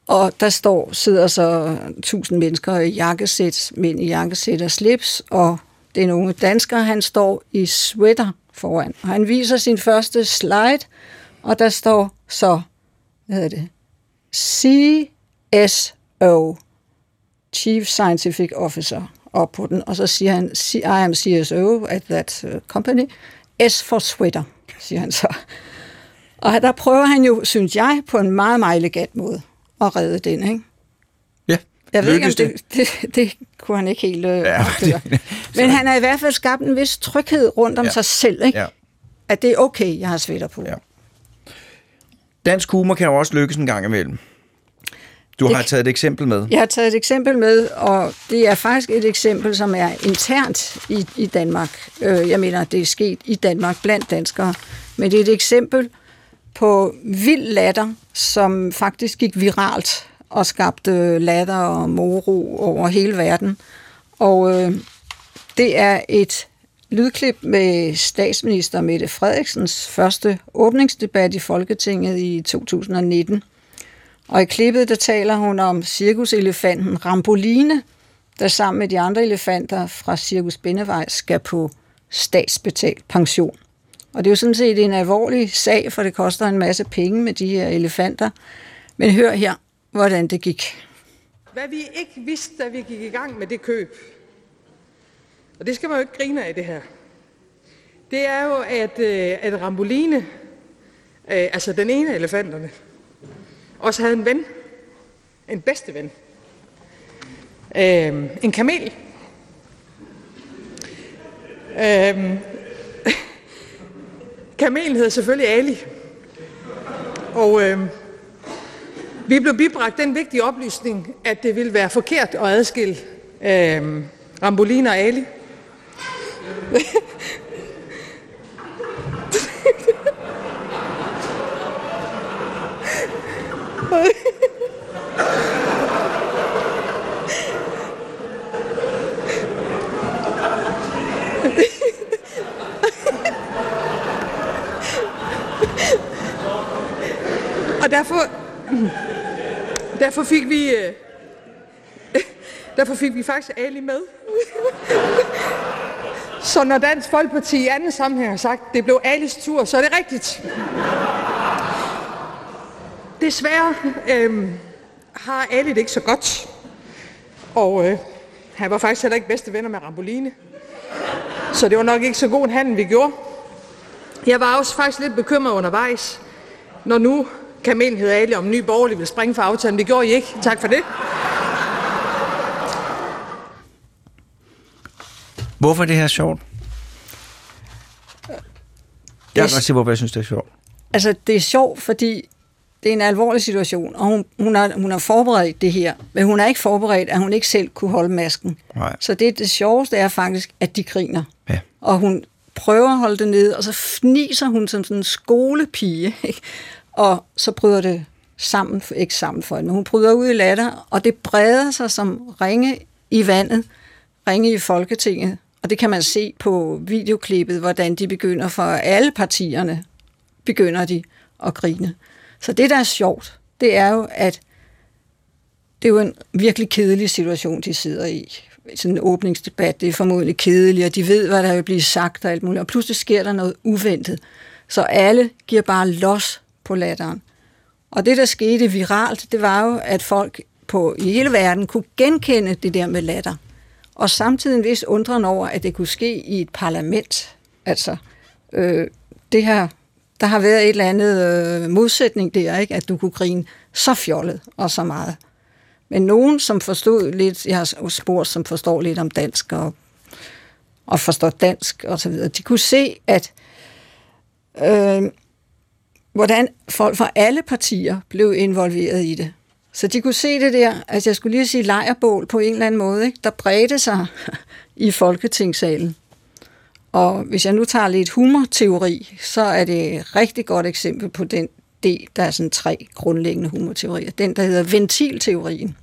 Og der står, sidder så tusind mennesker i jakkesæt, mænd i jakkesæt og slips, og det er dansker, han står i sweater foran. Og han viser sin første slide, og der står så, hvad hedder det, CSO, Chief Scientific Officer, op på den, og så siger han, I am CSO at that uh, company. S for sweater, siger han så. Og der prøver han jo, synes jeg, på en meget, meget elegant måde at redde den, ikke? Ja, Jeg ved ikke, om det, det, det kunne han ikke helt øh, Ja, det- Men han har i hvert fald skabt en vis tryghed rundt om Ja. sig selv, ikke? Ja. At det er okay, jeg har sweater på. Ja. Dansk humor kan jo også lykkes en gang imellem. Du Det har taget et eksempel med. Jeg har taget et eksempel med, og det er faktisk et eksempel, som er internt i, i Danmark. Øh, jeg mener, det er sket i Danmark blandt danskere. Men det er et eksempel på vild latter, som faktisk gik viralt og skabte latter og moro over hele verden. Og øh, det er et lydklip med statsminister Mette Frederiksens første åbningsdebat i Folketinget i 2019. Og i klippet, der taler hun om cirkuselefanten Ramboline, der sammen med de andre elefanter fra Cirkus Bindevej skal på statsbetalt pension. Og det er jo sådan set en alvorlig sag, for det koster en masse penge med de her elefanter. Men hør her, hvordan det gik. Hvad vi ikke vidste, da vi gik i gang med det køb, og det skal man jo ikke grine af det her, det er jo, at, øh, at Ramboline, øh, altså den ene af elefanterne, også havde en ven, en bedste ven, øh, en kamel. Øh, kamelen hedder selvfølgelig Ali, og øh, vi blev bibragt den vigtige oplysning, at det ville være forkert at adskille øh, Rambolin og Ali. Og derfor, derfor fik vi, øh, derfor fik vi faktisk Ali med. Så når Dansk Folkeparti i anden sammenhæng har sagt, at det blev Alis tur, så er det rigtigt. Desværre øh, har Ali det ikke så godt. Og øh, han var faktisk heller ikke bedste venner med Ramboline. Så det var nok ikke så god en handel, vi gjorde. Jeg var også faktisk lidt bekymret undervejs, når nu kamelen hed Ali, om ny borgerlig vil springe for aftalen. Det gjorde I ikke. Tak for det. Hvorfor er det her sjovt? Jeg kan godt sige, hvorfor jeg synes, det er sjovt. Altså, det er sjovt, fordi det er en alvorlig situation, og hun, hun, har, hun har forberedt det her, men hun er ikke forberedt, at hun ikke selv kunne holde masken. Nej. Så det, det sjoveste er faktisk, at de griner. Ja. Og hun prøver at holde det nede, og så fniser hun som sådan en skolepige, ikke? Og så bryder det sammen, ikke sammen for hende, men hun bryder ud i latter, og det breder sig som ringe i vandet, ringe i Folketinget, og det kan man se på videoklippet, hvordan de begynder for alle partierne, begynder de at grine. Så det, der er sjovt, det er jo, at det er jo en virkelig kedelig situation, de sidder i. Sådan en åbningsdebat, det er formodentlig kedeligt, og de ved, hvad der vil blive sagt og alt muligt. Og pludselig sker der noget uventet. Så alle giver bare los på latteren. Og det, der skete viralt, det var jo, at folk på, i hele verden kunne genkende det der med latter. Og samtidig en vis undren over, at det kunne ske i et parlament. Altså, øh, det her, der har været et eller andet øh, modsætning der, ikke? at du kunne grine så fjollet og så meget. Men nogen, som forstod lidt, jeg har spurgt, som forstår lidt om dansk og, og forstår dansk og så videre, de kunne se, at øh, hvordan folk fra alle partier blev involveret i det. Så de kunne se det der, altså jeg skulle lige sige lejrbål på en eller anden måde, ikke? der bredte sig i Folketingssalen. Og hvis jeg nu tager lidt humorteori, så er det et rigtig godt eksempel på den del, der er sådan tre grundlæggende humorteorier. Den, der hedder ventilteorien,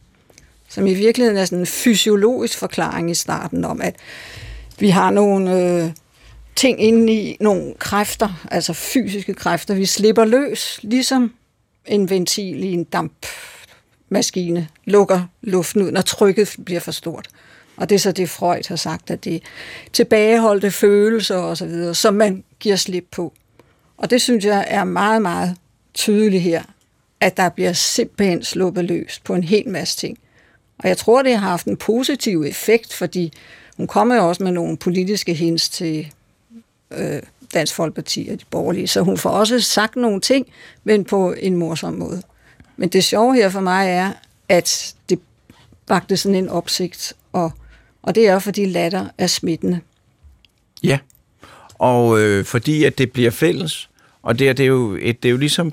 som i virkeligheden er sådan en fysiologisk forklaring i starten om, at vi har nogle øh, ting inde i, nogle kræfter, altså fysiske kræfter, vi slipper løs, ligesom en ventil i en dampmaskine lukker luften ud, når trykket bliver for stort. Og det er så det, Freud har sagt, at det er tilbageholdte følelser og så videre, som man giver slip på. Og det synes jeg er meget, meget tydeligt her, at der bliver simpelthen sluppet løs på en hel masse ting. Og jeg tror, det har haft en positiv effekt, fordi hun kommer jo også med nogle politiske hints til øh, Dansk Folkeparti og de borgerlige, så hun får også sagt nogle ting, men på en morsom måde. Men det sjove her for mig er, at det bagte sådan en opsigt, og, og det er fordi latter er smittende. Ja, og øh, fordi at det bliver fælles, og det er, det er, jo, et, det er jo ligesom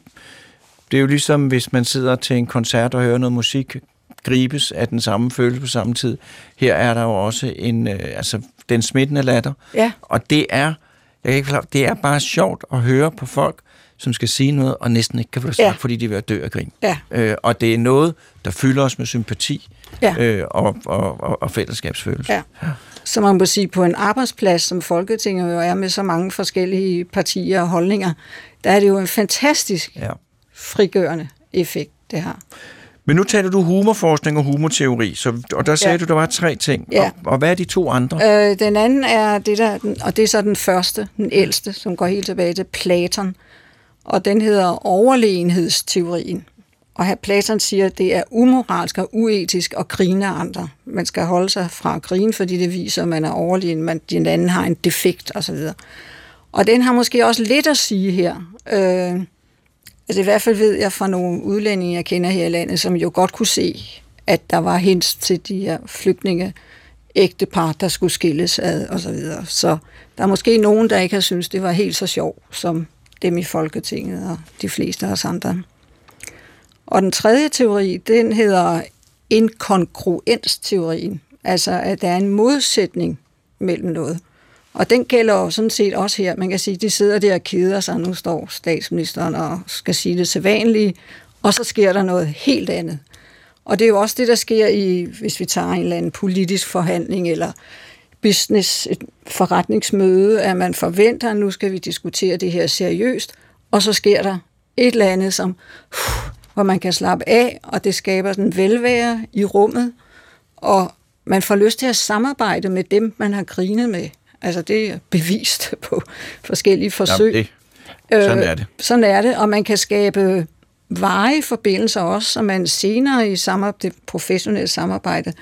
det er jo ligesom, hvis man sidder til en koncert og hører noget musik, gribes af den samme følelse på samme tid. Her er der jo også en, øh, altså, den smittende latter. Ja. Og det er, jeg kan ikke forklare, det er bare sjovt at høre på folk, som skal sige noget, og næsten ikke kan få det sagt, ja. fordi de er ved at dø af grin. Ja. Øh, og det er noget, der fylder os med sympati Ja. øh, og, og, og, og fællesskabsfølelse. Ja. Så man må sige, på en arbejdsplads, som Folketinget jo er med så mange forskellige partier og holdninger, der er det jo en fantastisk Ja. frigørende effekt, det har. Men nu taler du humorforskning og humorteori, så, og der sagde Ja. du, der var tre ting. Ja. Og, og hvad er de to andre? Øh, den anden er det der, og det er så den første, den ældste, som går helt tilbage til Platon, og den hedder overlegenhedsteorien. Og her Platon siger, at det er umoralsk og uetisk at grine af andre. Man skal holde sig fra at grine, fordi det viser, at man er overlegen, man, den anden har en defekt osv. Og den har måske også lidt at sige her. Øh, altså i hvert fald ved jeg fra nogle udlændinge, jeg kender her i landet, som jo godt kunne se, at der var hens til de her flygtninge ægtepar, der skulle skilles ad og så videre. Så der er måske nogen, der ikke har syntes, det var helt så sjovt som dem i Folketinget og de fleste af os andre. Og den tredje teori, den hedder inkongruensteorien. Altså, at der er en modsætning mellem noget. Og den gælder jo sådan set også her. Man kan sige, de sidder der og keder sig. Nu står statsministeren og skal sige det sædvanlige, og så sker der noget helt andet. Og det er jo også det, der sker i, hvis vi tager en eller anden politisk forhandling eller business, et forretningsmøde, at man forventer, at nu skal vi diskutere det her seriøst, og så sker der et eller andet, som, hvor man kan slappe af, og det skaber sådan velvære i rummet, og man får lyst til at samarbejde med dem, man har grinet med. Altså det er bevist på forskellige forsøg. Jamen, det, sådan er det. Øh, sådan er det, og man kan skabe varige forbindelser også, så man senere i samar- det professionelle samarbejde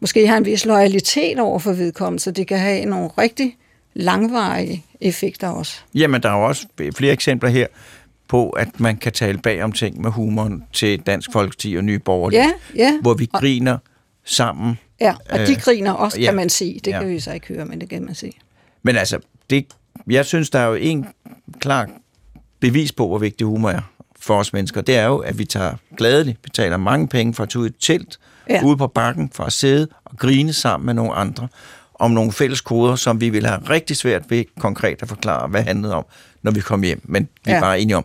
måske har en vis loyalitet over for vedkommende, så det kan have nogle rigtig langvarige effekter også. Jamen, der er jo også flere eksempler her på, at man kan tale bag om ting med humoren til Dansk Folkeparti og Nye Borgerlige, Ja, ja. hvor vi griner sammen. Ja, og de Øh, griner også, ja. kan man sige. Det Ja. kan vi så ikke høre, men det kan man se. Men altså, det, jeg synes, der er jo en klar bevis på, hvor vigtig humor er for os mennesker. Det er jo, at vi tager gladeligt, betaler mange penge for at tage ud i et telt, Ja. ude på bakken, for at sidde og grine sammen med nogle andre om nogle fælles koder, som vi vil have rigtig svært ved konkret at forklare, hvad handlede om, når vi kom hjem. Men vi er Ja. bare enige om,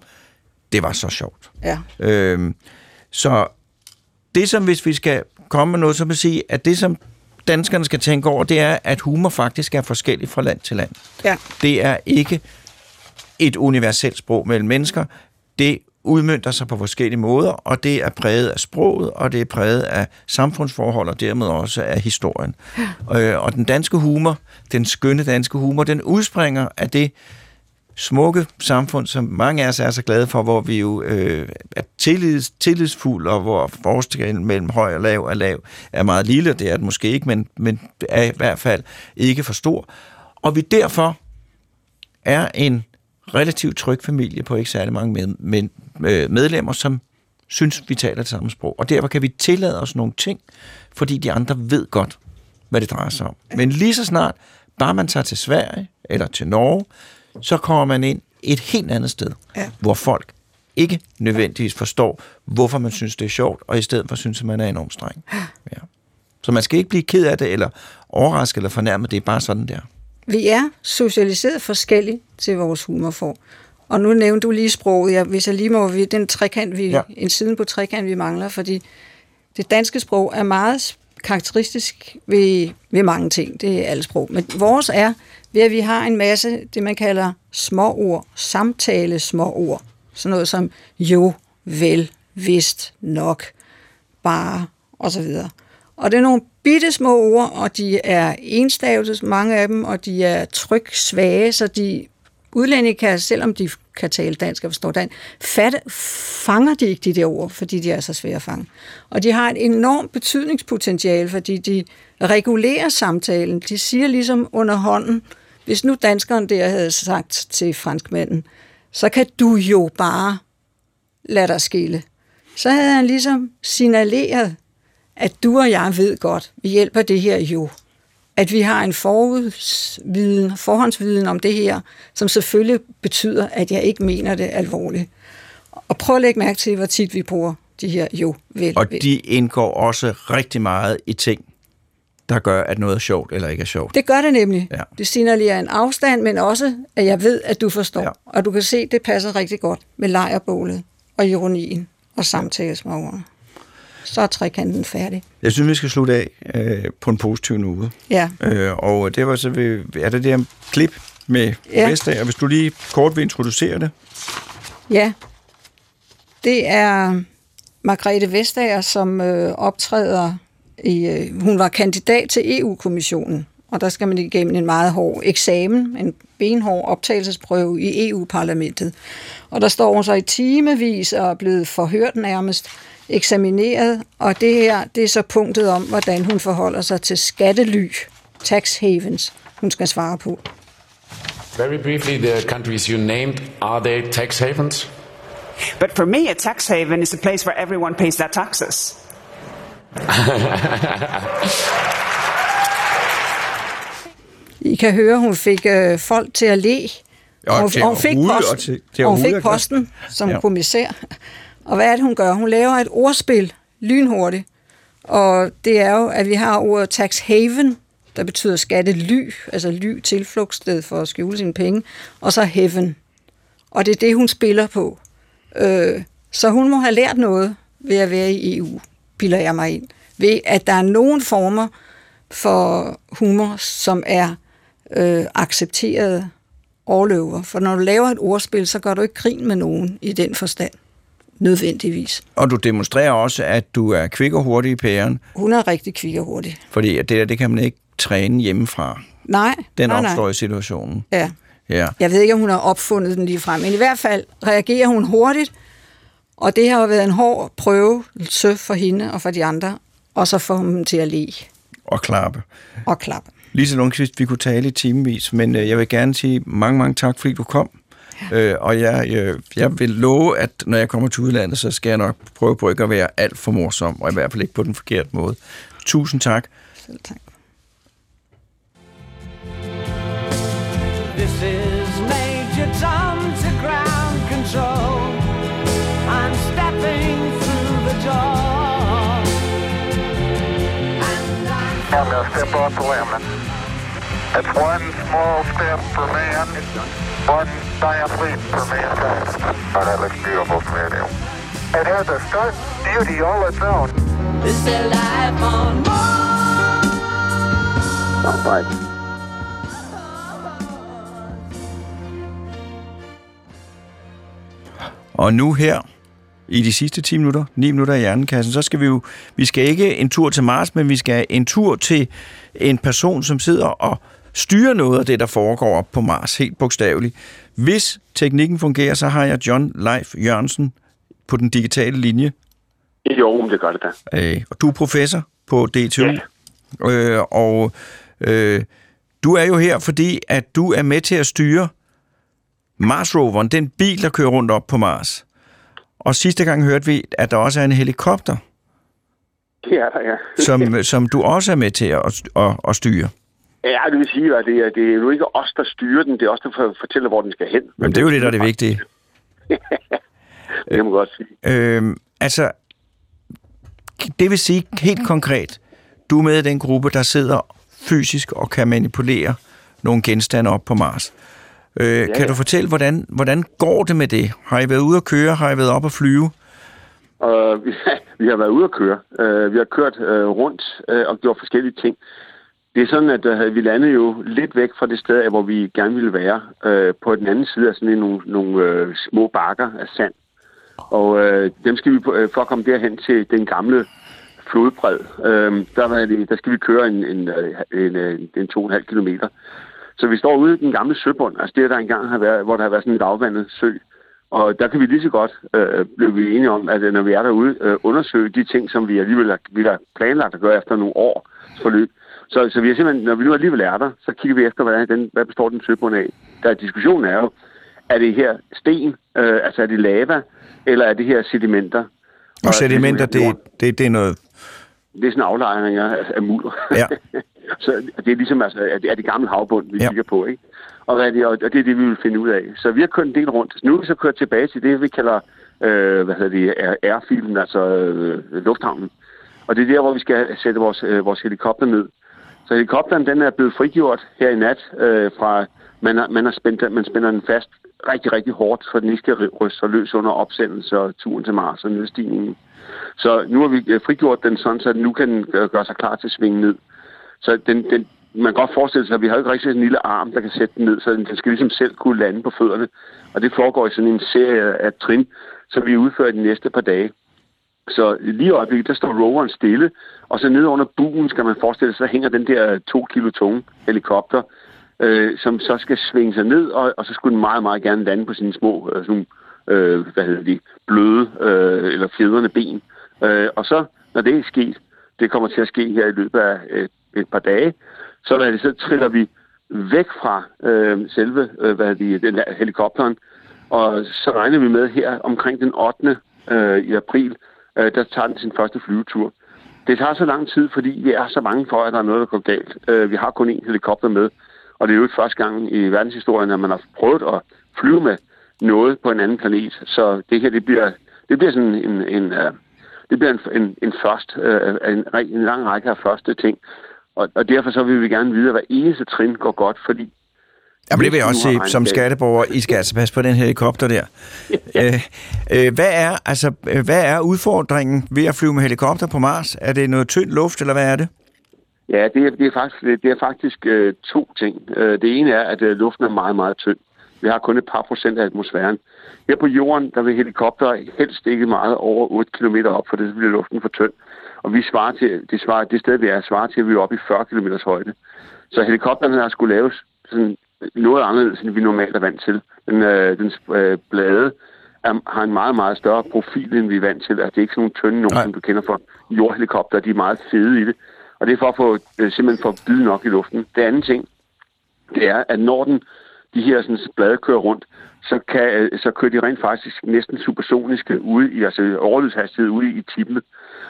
det var så sjovt. Ja. Øhm, så det som, hvis vi skal komme med noget, så vil jeg sige, at det som danskerne skal tænke over, det er, at humor faktisk er forskellig fra land til land. Ja. Det er ikke et universelt sprog mellem mennesker. Det udmyndter sig på forskellige måder, og det er præget af sproget, og det er præget af samfundsforhold, og dermed også af historien. Øh, og den danske humor, den skønne danske humor, den udspringer af det smukke samfund, som mange af os er så glade for, hvor vi jo øh, er tillids, tillidsfulde, og hvor forskellen mellem høj og lav er lav, er meget lille, det er det måske ikke, men, men er i hvert fald ikke for stor. Og vi derfor er en relativt tryg familie på ikke særlig mange med, med, med medlemmer, som synes, vi taler det samme sprog. Og derfor kan vi tillade os nogle ting, fordi de andre ved godt, hvad det drejer sig om. Men lige så snart, bare man tager til Sverige eller til Norge, så kommer man ind et helt andet sted, Ja. hvor folk ikke nødvendigvis forstår, hvorfor man synes, det er sjovt, og i stedet for synes, at man er enormt streng. Ja. Så man skal ikke blive ked af det, eller overrasket eller fornærmet, det er bare sådan der. Vi er socialiseret forskelligt til vores humorform. Og nu nævnte du lige sproget. Jeg, hvis jeg lige må, vi- den trekant, vi, Ja. ja. en siden på trekant, vi mangler, fordi det danske sprog er meget karakteristisk ved, ved mange ting. Det er alle sprog. Men vores er ved, at vi har en masse, det man kalder småord, samtale småord. Sådan noget som jo, vel, vist, nok, bare, og så videre. Og det er nogle bitte små ord, og de er enstavelses, mange af dem, og de er tryksvage, så de udlændinge kan, selvom de kan tale dansk og forstår dansk, fatte, fanger de ikke de der ord, fordi de er så svære at fange. Og de har et enormt betydningspotentiale, fordi de regulerer samtalen. De siger ligesom under hånden, hvis nu danskeren der havde sagt til franskmanden, så kan du jo bare lade dig skille. Så havde han ligesom signaleret, at du og jeg ved godt, vi hjælper det her jo. At vi har en forhåndsviden, forhåndsviden om det her, som selvfølgelig betyder, at jeg ikke mener det alvorligt. Og prøv at lægge mærke til, hvor tit vi bruger de her jo vel. Og de indgår også rigtig meget i ting, der gør, at noget er sjovt eller ikke er sjovt. Det gør det nemlig. Ja. Det signalerer en afstand, men også, at jeg ved, at du forstår. Ja. Og du kan se, at det passer rigtig godt med lejerbålet og ironien og samtalesmågerne. Så er trekanten færdig. Jeg synes, vi skal slutte af øh, på en positiv note. Ja. Øh, og det var så ved, er det der klip med ja. Vestager. Hvis du lige kort vil introducere det. Ja. Det er Margrethe Vestager, som øh, optræder i... Øh, hun var kandidat til EU-kommissionen, og der skal man igennem en meget hård eksamen, en benhård optagelsesprøve i EU-parlamentet. Og der står hun så i timevis og er blevet forhørt nærmest, eksamineret, og det her, det er så punktet om, hvordan hun forholder sig til skattely, tax havens, hun skal svare på. Very briefly, the countries you named, are they tax havens? But for me, a tax haven is a place where everyone pays their taxes. I kan høre, hun fik øh, folk til at le. Og hun, til at hun fik posten, og til- til og hun fik og posten som ja. kommissær. Og hvad er det, hun gør? Hun laver et ordspil lynhurtigt. Og det er jo, at vi har ordet tax haven, der betyder skattely, altså ly, tilflugtssted for at skjule sine penge, og så heaven. Og det er det, hun spiller på. Øh, så hun må have lært noget ved at være i EU, piller jeg mig ind. Ved at der er nogle former for humor, som er øh, accepteret overløver. For når du laver et ordspil, så gør du ikke grin med nogen i den forstand. Nødvendigvis. Og du demonstrerer også, at du er kvik og hurtig i pæren, Hun er rigtig kvik og hurtig. fordi det der, det kan man ikke træne hjemmefra. Nej, Den nej, opstår nej. i situationen. Ja. Ja. Jeg ved ikke, om hun har opfundet den lige frem, men i hvert fald reagerer hun hurtigt, og det har jo været en hård prøvelse for hende og for de andre, og så får hun dem til at le Og klappe. og klappe. Lise Lundqvist, vi kunne tale i timevis, men øh, jeg vil gerne sige mange, mange tak, fordi du kom. Øh, og jeg, øh, jeg vil love, at når jeg kommer til udlandet, så skal jeg nok prøve på ikke at være alt for morsom, og i hvert fald ikke på den forkerte måde. Tusind tak. Selv tak. This is Major Tom to ground control. I'm stepping through the door. And I'm I'm going to step off the limb. It's one small step for man, one giant leap for mankind. Oh, that looks beautiful from here, Neil. It has a stark beauty all its own. is there life on Mars? Og nu her, i de sidste 10 minutter, 9 minutter i hjernekassen, så skal vi jo, vi skal ikke en tur til Mars, men vi skal en tur til en person, som sidder og styrer noget af det, der foregår op på Mars, helt bogstaveligt. Hvis teknikken fungerer, så har jeg John Leif Jørgensen på den digitale linje, Jo, men det gør det da. øh, og du er professor på DTU, øh, og øh, du er jo her, fordi at du er med til at styre Mars roveren, den bil, der kører rundt op på Mars. Og sidste gang hørte vi, at der også er en helikopter, Det er der, ja. som, som du også er med til at, at, at styre. Ja, det vil sige, at det er, det er jo ikke os, der styrer den. Det er os, der for- fortæller, hvor den skal hen. Men det er jo det, der er det vigtige. Det man godt sige. Øhm, altså, det vil sige helt konkret, du er med i den gruppe, der sidder fysisk og kan manipulere nogle genstande op på Mars. Øh, ja, kan ja. du fortælle, hvordan, hvordan går det med det? Har I været ude at køre? Har I været op at flyve? Og vi, vi har været ude at køre. Uh, vi har kørt uh, rundt uh, og gjort forskellige ting. Det er sådan, at øh, vi landede jo lidt væk fra det sted, hvor vi gerne ville være. øh, på den anden side af sådan en, nogle, nogle øh, små bakker af sand. Og øh, dem skal vi, øh, for at komme derhen til den gamle flodbred, øh, der, var det, der skal vi køre en, en, øh, en, øh, en, en 2,5 kilometer. Så vi står ude i den gamle søbund, altså det, der engang har været, hvor der har været sådan en afvandet sø. Og der kan vi lige så godt øh, blive vi enige om, at når vi er derude, øh, undersøge de ting, som vi alligevel har, vi har planlagt at gøre efter nogle år forløb. Så, så vi har simpelthen, når vi nu alligevel er der, så kigger vi efter, hvad, den, hvad består den søbund af. Der er diskussionen er jo, er det her sten, øh, altså er det lava, eller er det her sedimenter? Og sedimenter, det, det, det er noget... Det er sådan aflejringer af, af mudder. Ja. så det er ligesom altså, er det, er det gamle havbund, vi ja. kigger på, ikke? Og, er det, og det er det, vi vil finde ud af. Så vi har kørt en del rundt. Nu er vi så kørt tilbage til det, vi kalder øh, hvad hedder det, airfielden, altså øh, lufthavnen. Og det er der, hvor vi skal sætte vores, øh, vores helikopter ned. Så helikopteren den er blevet frigjort her i nat øh, fra, man, har, man, har spændt, man spænder den fast rigtig, rigtig hårdt, for den ikke skal ryste sig løs under opsendelse og turen til Mars og nedstigningen. Så nu har vi øh, frigjort den sådan, så den nu kan den gøre sig klar til at svinge ned. Så den, den, man kan godt forestille sig, at vi har ikke rigtig en lille arm, der kan sætte den ned, så den, den skal ligesom selv kunne lande på fødderne. Og det foregår i sådan en serie af trin, som vi udfører de næste par dage. Så lige i øjeblikket, der står roveren stille, og så nede under buen skal man forestille sig, så hænger den der to kilo tunge helikopter, øh, som så skal svinge sig ned, og, og så skulle den meget, meget gerne lande på sine små, øh, sådan, øh, hvad hedder de, bløde øh, eller fjedrende ben. Øh, og så, når det er sket, det kommer til at ske her i løbet af et, et par dage, så, hvad det, så triller vi væk fra øh, selve øh, hvad det, den der helikopteren, og så regner vi med her omkring den 8. Øh, i april, øh, der tager den sin første flyvetur. Det tager så lang tid, fordi vi er så mange for, at der er noget, der går galt. Øh, vi har kun én helikopter med, og det er jo ikke første gang i verdenshistorien, at man har prøvet at flyve med noget på en anden planet. Så det her, det bliver, det bliver sådan en, en uh, det bliver en, en, en først, uh, en, en lang række af første ting. Og, og derfor så vil vi gerne vide, at hver eneste trin går godt, fordi Jamen det vil jeg også sige, som skatteborger, I skal altså passe på den helikopter der. ja. øh, øh, hvad, er, altså, hvad er udfordringen ved at flyve med helikopter på Mars? Er det noget tynd luft, eller hvad er det? Ja, det er, det er faktisk, det er faktisk øh, to ting. Øh, det ene er, at øh, luften er meget, meget tynd. Vi har kun et par procent af atmosfæren. Her på jorden, der vil helikopter helst ikke meget over 8 km op, for det bliver luften for tynd. Og vi svarer til, det, svarer, det sted, vi er, svarer til, at vi er oppe i 40 km højde. Så helikopterne har skulle laves sådan noget anderledes, end vi normalt er vant til. Den, øh, den øh, blade er, har en meget, meget større profil, end vi er vant til. Altså, det er ikke sådan nogle tynde nogen, som du kender fra jordhelikopter. De er meget fede i det. Og det er for at få, øh, simpelthen for byde nok i luften. Det andet ting, det er, at når den, de her sådan, blade kører rundt, så, kan, øh, så kører de rent faktisk næsten supersoniske ude i, altså overlydshastighed ude i tippene.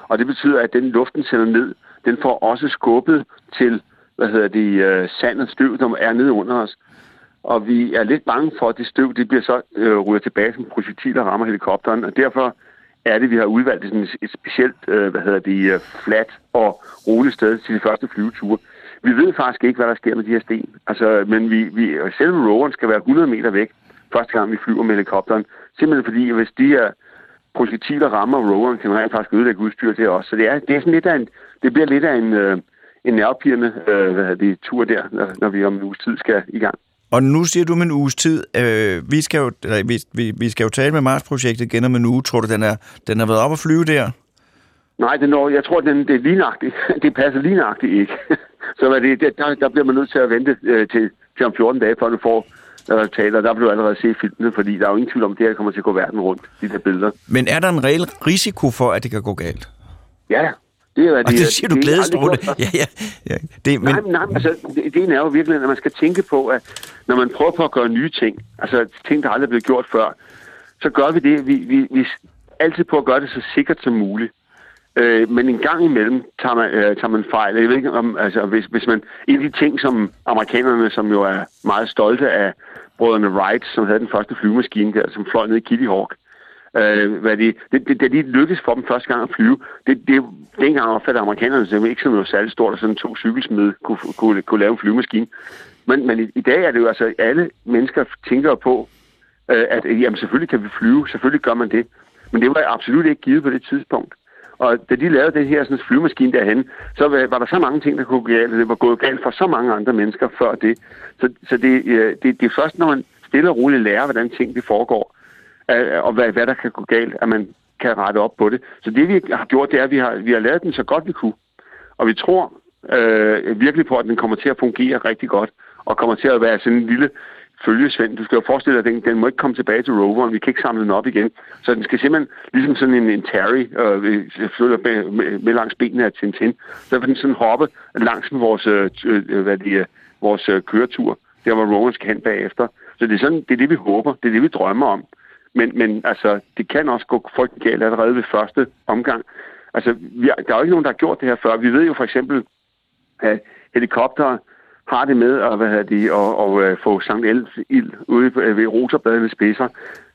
Og det betyder, at den luften sender ned, den får også skubbet til, hvad hedder det, øh, uh, sand og støv, der er nede under os. Og vi er lidt bange for, at det støv, det bliver så øh, ryger tilbage som projektiler rammer helikopteren, og derfor er det, vi har udvalgt sådan et, et specielt, øh, hvad hedder det, øh, flat og roligt sted til de første flyveture. Vi ved faktisk ikke, hvad der sker med de her sten. Altså, men vi, vi, selve roveren skal være 100 meter væk, første gang vi flyver med helikopteren. Simpelthen fordi, hvis de her projektiler rammer roveren, kan man rent faktisk ødelægge udstyr til os. Så det er, det er sådan lidt af en, det bliver lidt af en, øh, en nervepirrende øh, det, tur der, når, når vi om en uges tid skal i gang. Og nu siger du med en uges tid, øh, vi, skal jo, eller, vi, vi, vi skal jo tale med Mars-projektet igen om en uge. Tror du, den, er, den har været op at flyve der? Nej, det når, jeg tror, den, det er lignagtigt. Det passer lignagtigt ikke. Så det, der, der bliver man nødt til at vente øh, til, til om 14 dage, før du får resultater. Der bliver allerede se filmene, fordi der er jo ingen tvivl om, at det her kommer til at gå verden rundt, de der billeder. Men er der en reel risiko for, at det kan gå galt? Ja, det er, og det, det siger du glædestråle. Ja, ja, ja. Det, men... Nej, nej, altså, det, det er jo virkelig, at man skal tænke på, at når man prøver på at gøre nye ting, altså ting, der aldrig er blevet gjort før, så gør vi det, vi, vi, vi altid på at gøre det så sikkert som muligt. Øh, men en gang imellem tager man, øh, tager man fejl. Jeg ved ikke om, altså, hvis, hvis man, en af de ting, som amerikanerne, som jo er meget stolte af brødrene Wright, som havde den første flyvemaskine der, som fløj ned i Kitty Hawk, øh, Øh, hvad de, det, det, det, de lykkedes for dem første gang at flyve, det, det, dengang opfattede amerikanerne det ikke som noget særligt stort, at sådan to cykelsmede kunne, kunne, kunne lave en flyvemaskine. Men, men i, i dag er det jo altså, alle mennesker tænker på, øh, at jamen, selvfølgelig kan vi flyve, selvfølgelig gør man det. Men det var absolut ikke givet på det tidspunkt. Og da de lavede den her sådan, flyvemaskine derhen, så var der så mange ting, der kunne gå galt, og det var gået galt for så mange andre mennesker før det. Så, så det, øh, det, det er først, når man stille og roligt lærer, hvordan ting det foregår, og hvad, hvad der kan gå galt, at man kan rette op på det. Så det, vi har gjort, det er, at vi har, vi har lavet den så godt vi kunne. Og vi tror øh, virkelig på, at den kommer til at fungere rigtig godt. og kommer til at være sådan en lille følgesvend. Du skal jo forestille dig, at den, den må ikke komme tilbage til roveren. Vi kan ikke samle den op igen. Så den skal simpelthen, ligesom sådan en, en Terry, øh, flytter med, med, med, langs benene af Tintin, så vil den sådan hoppe langs med vores, øh, øh, hvad det er, vores øh, køretur, der hvor roveren skal hen bagefter. Så det er, sådan, det er det, vi håber. Det er det, vi drømmer om. Men, men altså, det kan også gå frygtelig galt allerede ved første omgang. Altså, vi, der er jo ikke nogen, der har gjort det her før. Vi ved jo for eksempel, at helikopter har det med at, hvad de, og, og, få Sankt Ild ude ved rotorbladene spidser.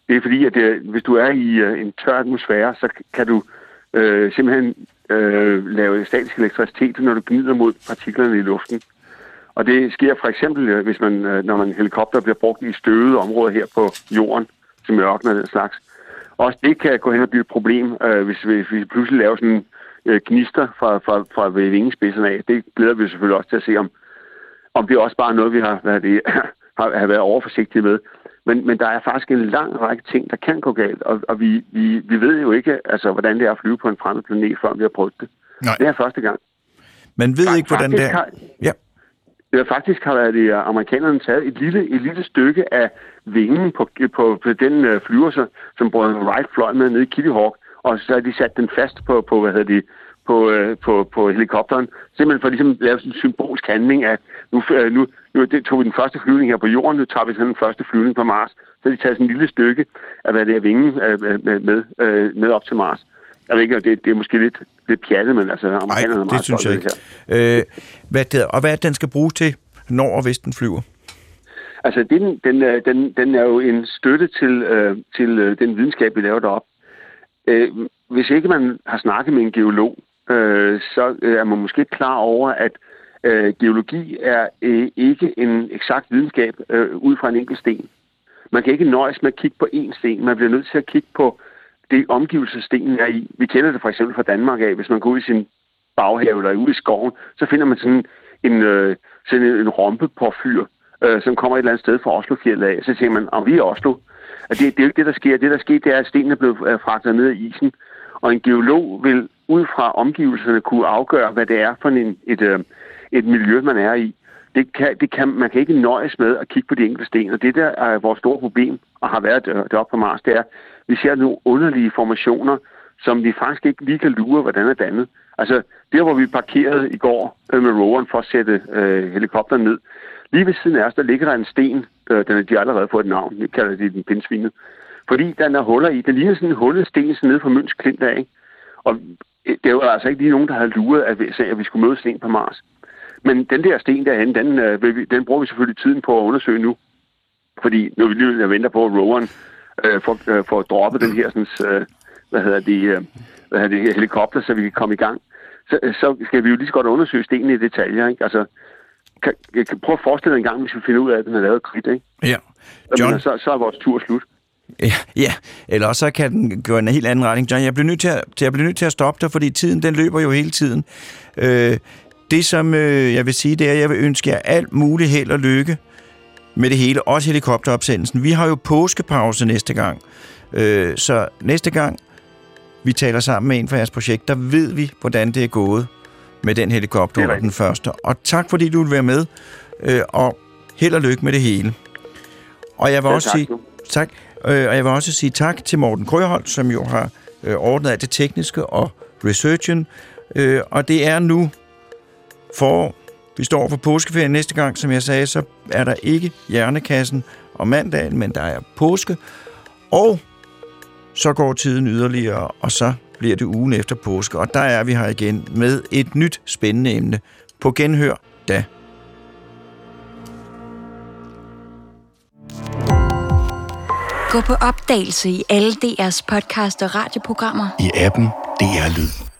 Det er fordi, at det, hvis du er i øh, en tør atmosfære, så kan du øh, simpelthen øh, lave statisk elektricitet, når du gnider mod partiklerne i luften. Og det sker for eksempel, øh, hvis man, når man helikopter bliver brugt i støvede områder her på jorden, til mørken og den slags. Også det kan gå hen og blive et problem, øh, hvis, vi, hvis vi pludselig laver sådan øh, gnister fra, fra, fra vingespidserne af. Det glæder vi selvfølgelig også til at se, om, om det er også bare noget, vi har, hvad det, har, har været overforsigtige med. Men, men der er faktisk en lang række ting, der kan gå galt, og, og vi, vi, vi ved jo ikke, altså, hvordan det er at flyve på en fremmed planet, før vi har prøvet det. Nej. Det er første gang. Man ved Faktisk ikke, hvordan det er. Ja. Det faktisk har været, øh, amerikanerne taget et lille, et lille stykke af vingen på, på, på den øh, flyver, så, som Brian Wright fløj med nede i Kitty Hawk, og så har de sat den fast på, på hvad hedder de, på, øh, på, på helikopteren, simpelthen for ligesom at lave sådan en symbolsk handling af, nu, øh, nu, nu det tog vi den første flyvning her på jorden, nu tager vi sådan den første flyvning på Mars, så har de taget sådan et lille stykke af, hvad det er, vingen øh, med, med, øh, med op til Mars. Jeg ved ikke, det, det er måske lidt, lidt pjattet, men altså... Nej, det meget synes jeg ikke. Øh, hvad det, og hvad den skal bruges til, når og hvis den flyver? Altså, den, den, øh, den, den er jo en støtte til, øh, til øh, den videnskab, vi laver derop. Øh, hvis ikke man har snakket med en geolog, øh, så øh, er man måske klar over, at øh, geologi er øh, ikke en eksakt videnskab øh, ud fra en enkelt sten. Man kan ikke nøjes med at kigge på én sten. Man bliver nødt til at kigge på det omgivelse, stenen er i. Vi kender det for eksempel fra Danmark af. Hvis man går ud i sin baghave eller ud i skoven, så finder man sådan en, øh, sådan en, en rompe på fyr, øh, som kommer et eller andet sted fra Oslofjellet af. Så tænker man, om vi er Oslo. Og det, det er jo ikke det, der sker. Det, der sker, det er, at stenen er blevet øh, fragtet ned i isen. Og en geolog vil ud fra omgivelserne kunne afgøre, hvad det er for en, et, øh, et miljø, man er i. Det kan, det kan, man kan ikke nøjes med at kigge på de enkelte sten. Og det der er vores store problem, og har været øh, deroppe på Mars, det er, vi ser nogle underlige formationer, som vi faktisk ikke lige kan lure, hvordan er dannet. Altså, der hvor vi parkerede i går øh, med roveren for at sætte øh, helikopteren ned, lige ved siden af os, der ligger der en sten, øh, den er de allerede fået et navn, vi kalder det den pindsvinet, fordi den er huller i. Det ligner sådan en hullet sten sådan nede fra Møns Klint af, ikke? Og øh, det var altså ikke lige nogen, der havde luret, at vi, at vi skulle møde sten på Mars. Men den der sten derhen, den, øh, den bruger vi selvfølgelig tiden på at undersøge nu. Fordi nu vi lige venter på, at roveren øh, får, øh, får droppet den her sådan, øh, hvad hedder det, øh, hvad hedder det, helikopter, så vi kan komme i gang. Så, så skal vi jo lige så godt undersøge stenen i detaljer. Ikke? Altså, kan, jeg kan prøve at forestille en gang, hvis vi finder ud af, at den er lavet kridt. Ikke? Ja. John... så, så er vores tur slut. Ja, ja, eller så kan den gå en helt anden retning. John, jeg bliver nødt til at, jeg bliver nødt til at stoppe dig, fordi tiden den løber jo hele tiden. Øh, det, som øh, jeg vil sige, det er, at jeg vil ønske jer alt muligt held og lykke med det hele, også helikopteropsendelsen. Vi har jo påskepause næste gang, øh, så næste gang vi taler sammen med en fra jeres projekt, der ved vi, hvordan det er gået med den helikopter den første. Og tak, fordi du vil være med, øh, og held og lykke med det hele. Og jeg vil ja, også tak, sige tak, øh, og jeg vil også sige tak til Morten Krøholt, som jo har øh, ordnet alt det tekniske og researchen. Øh, og det er nu for vi står for påskeferien næste gang, som jeg sagde, så er der ikke hjernekassen om mandagen, men der er påske. Og så går tiden yderligere, og så bliver det ugen efter påske. Og der er vi her igen med et nyt spændende emne. På genhør da. Gå på opdagelse i alle DR's podcast og radioprogrammer. I appen DR Lyd.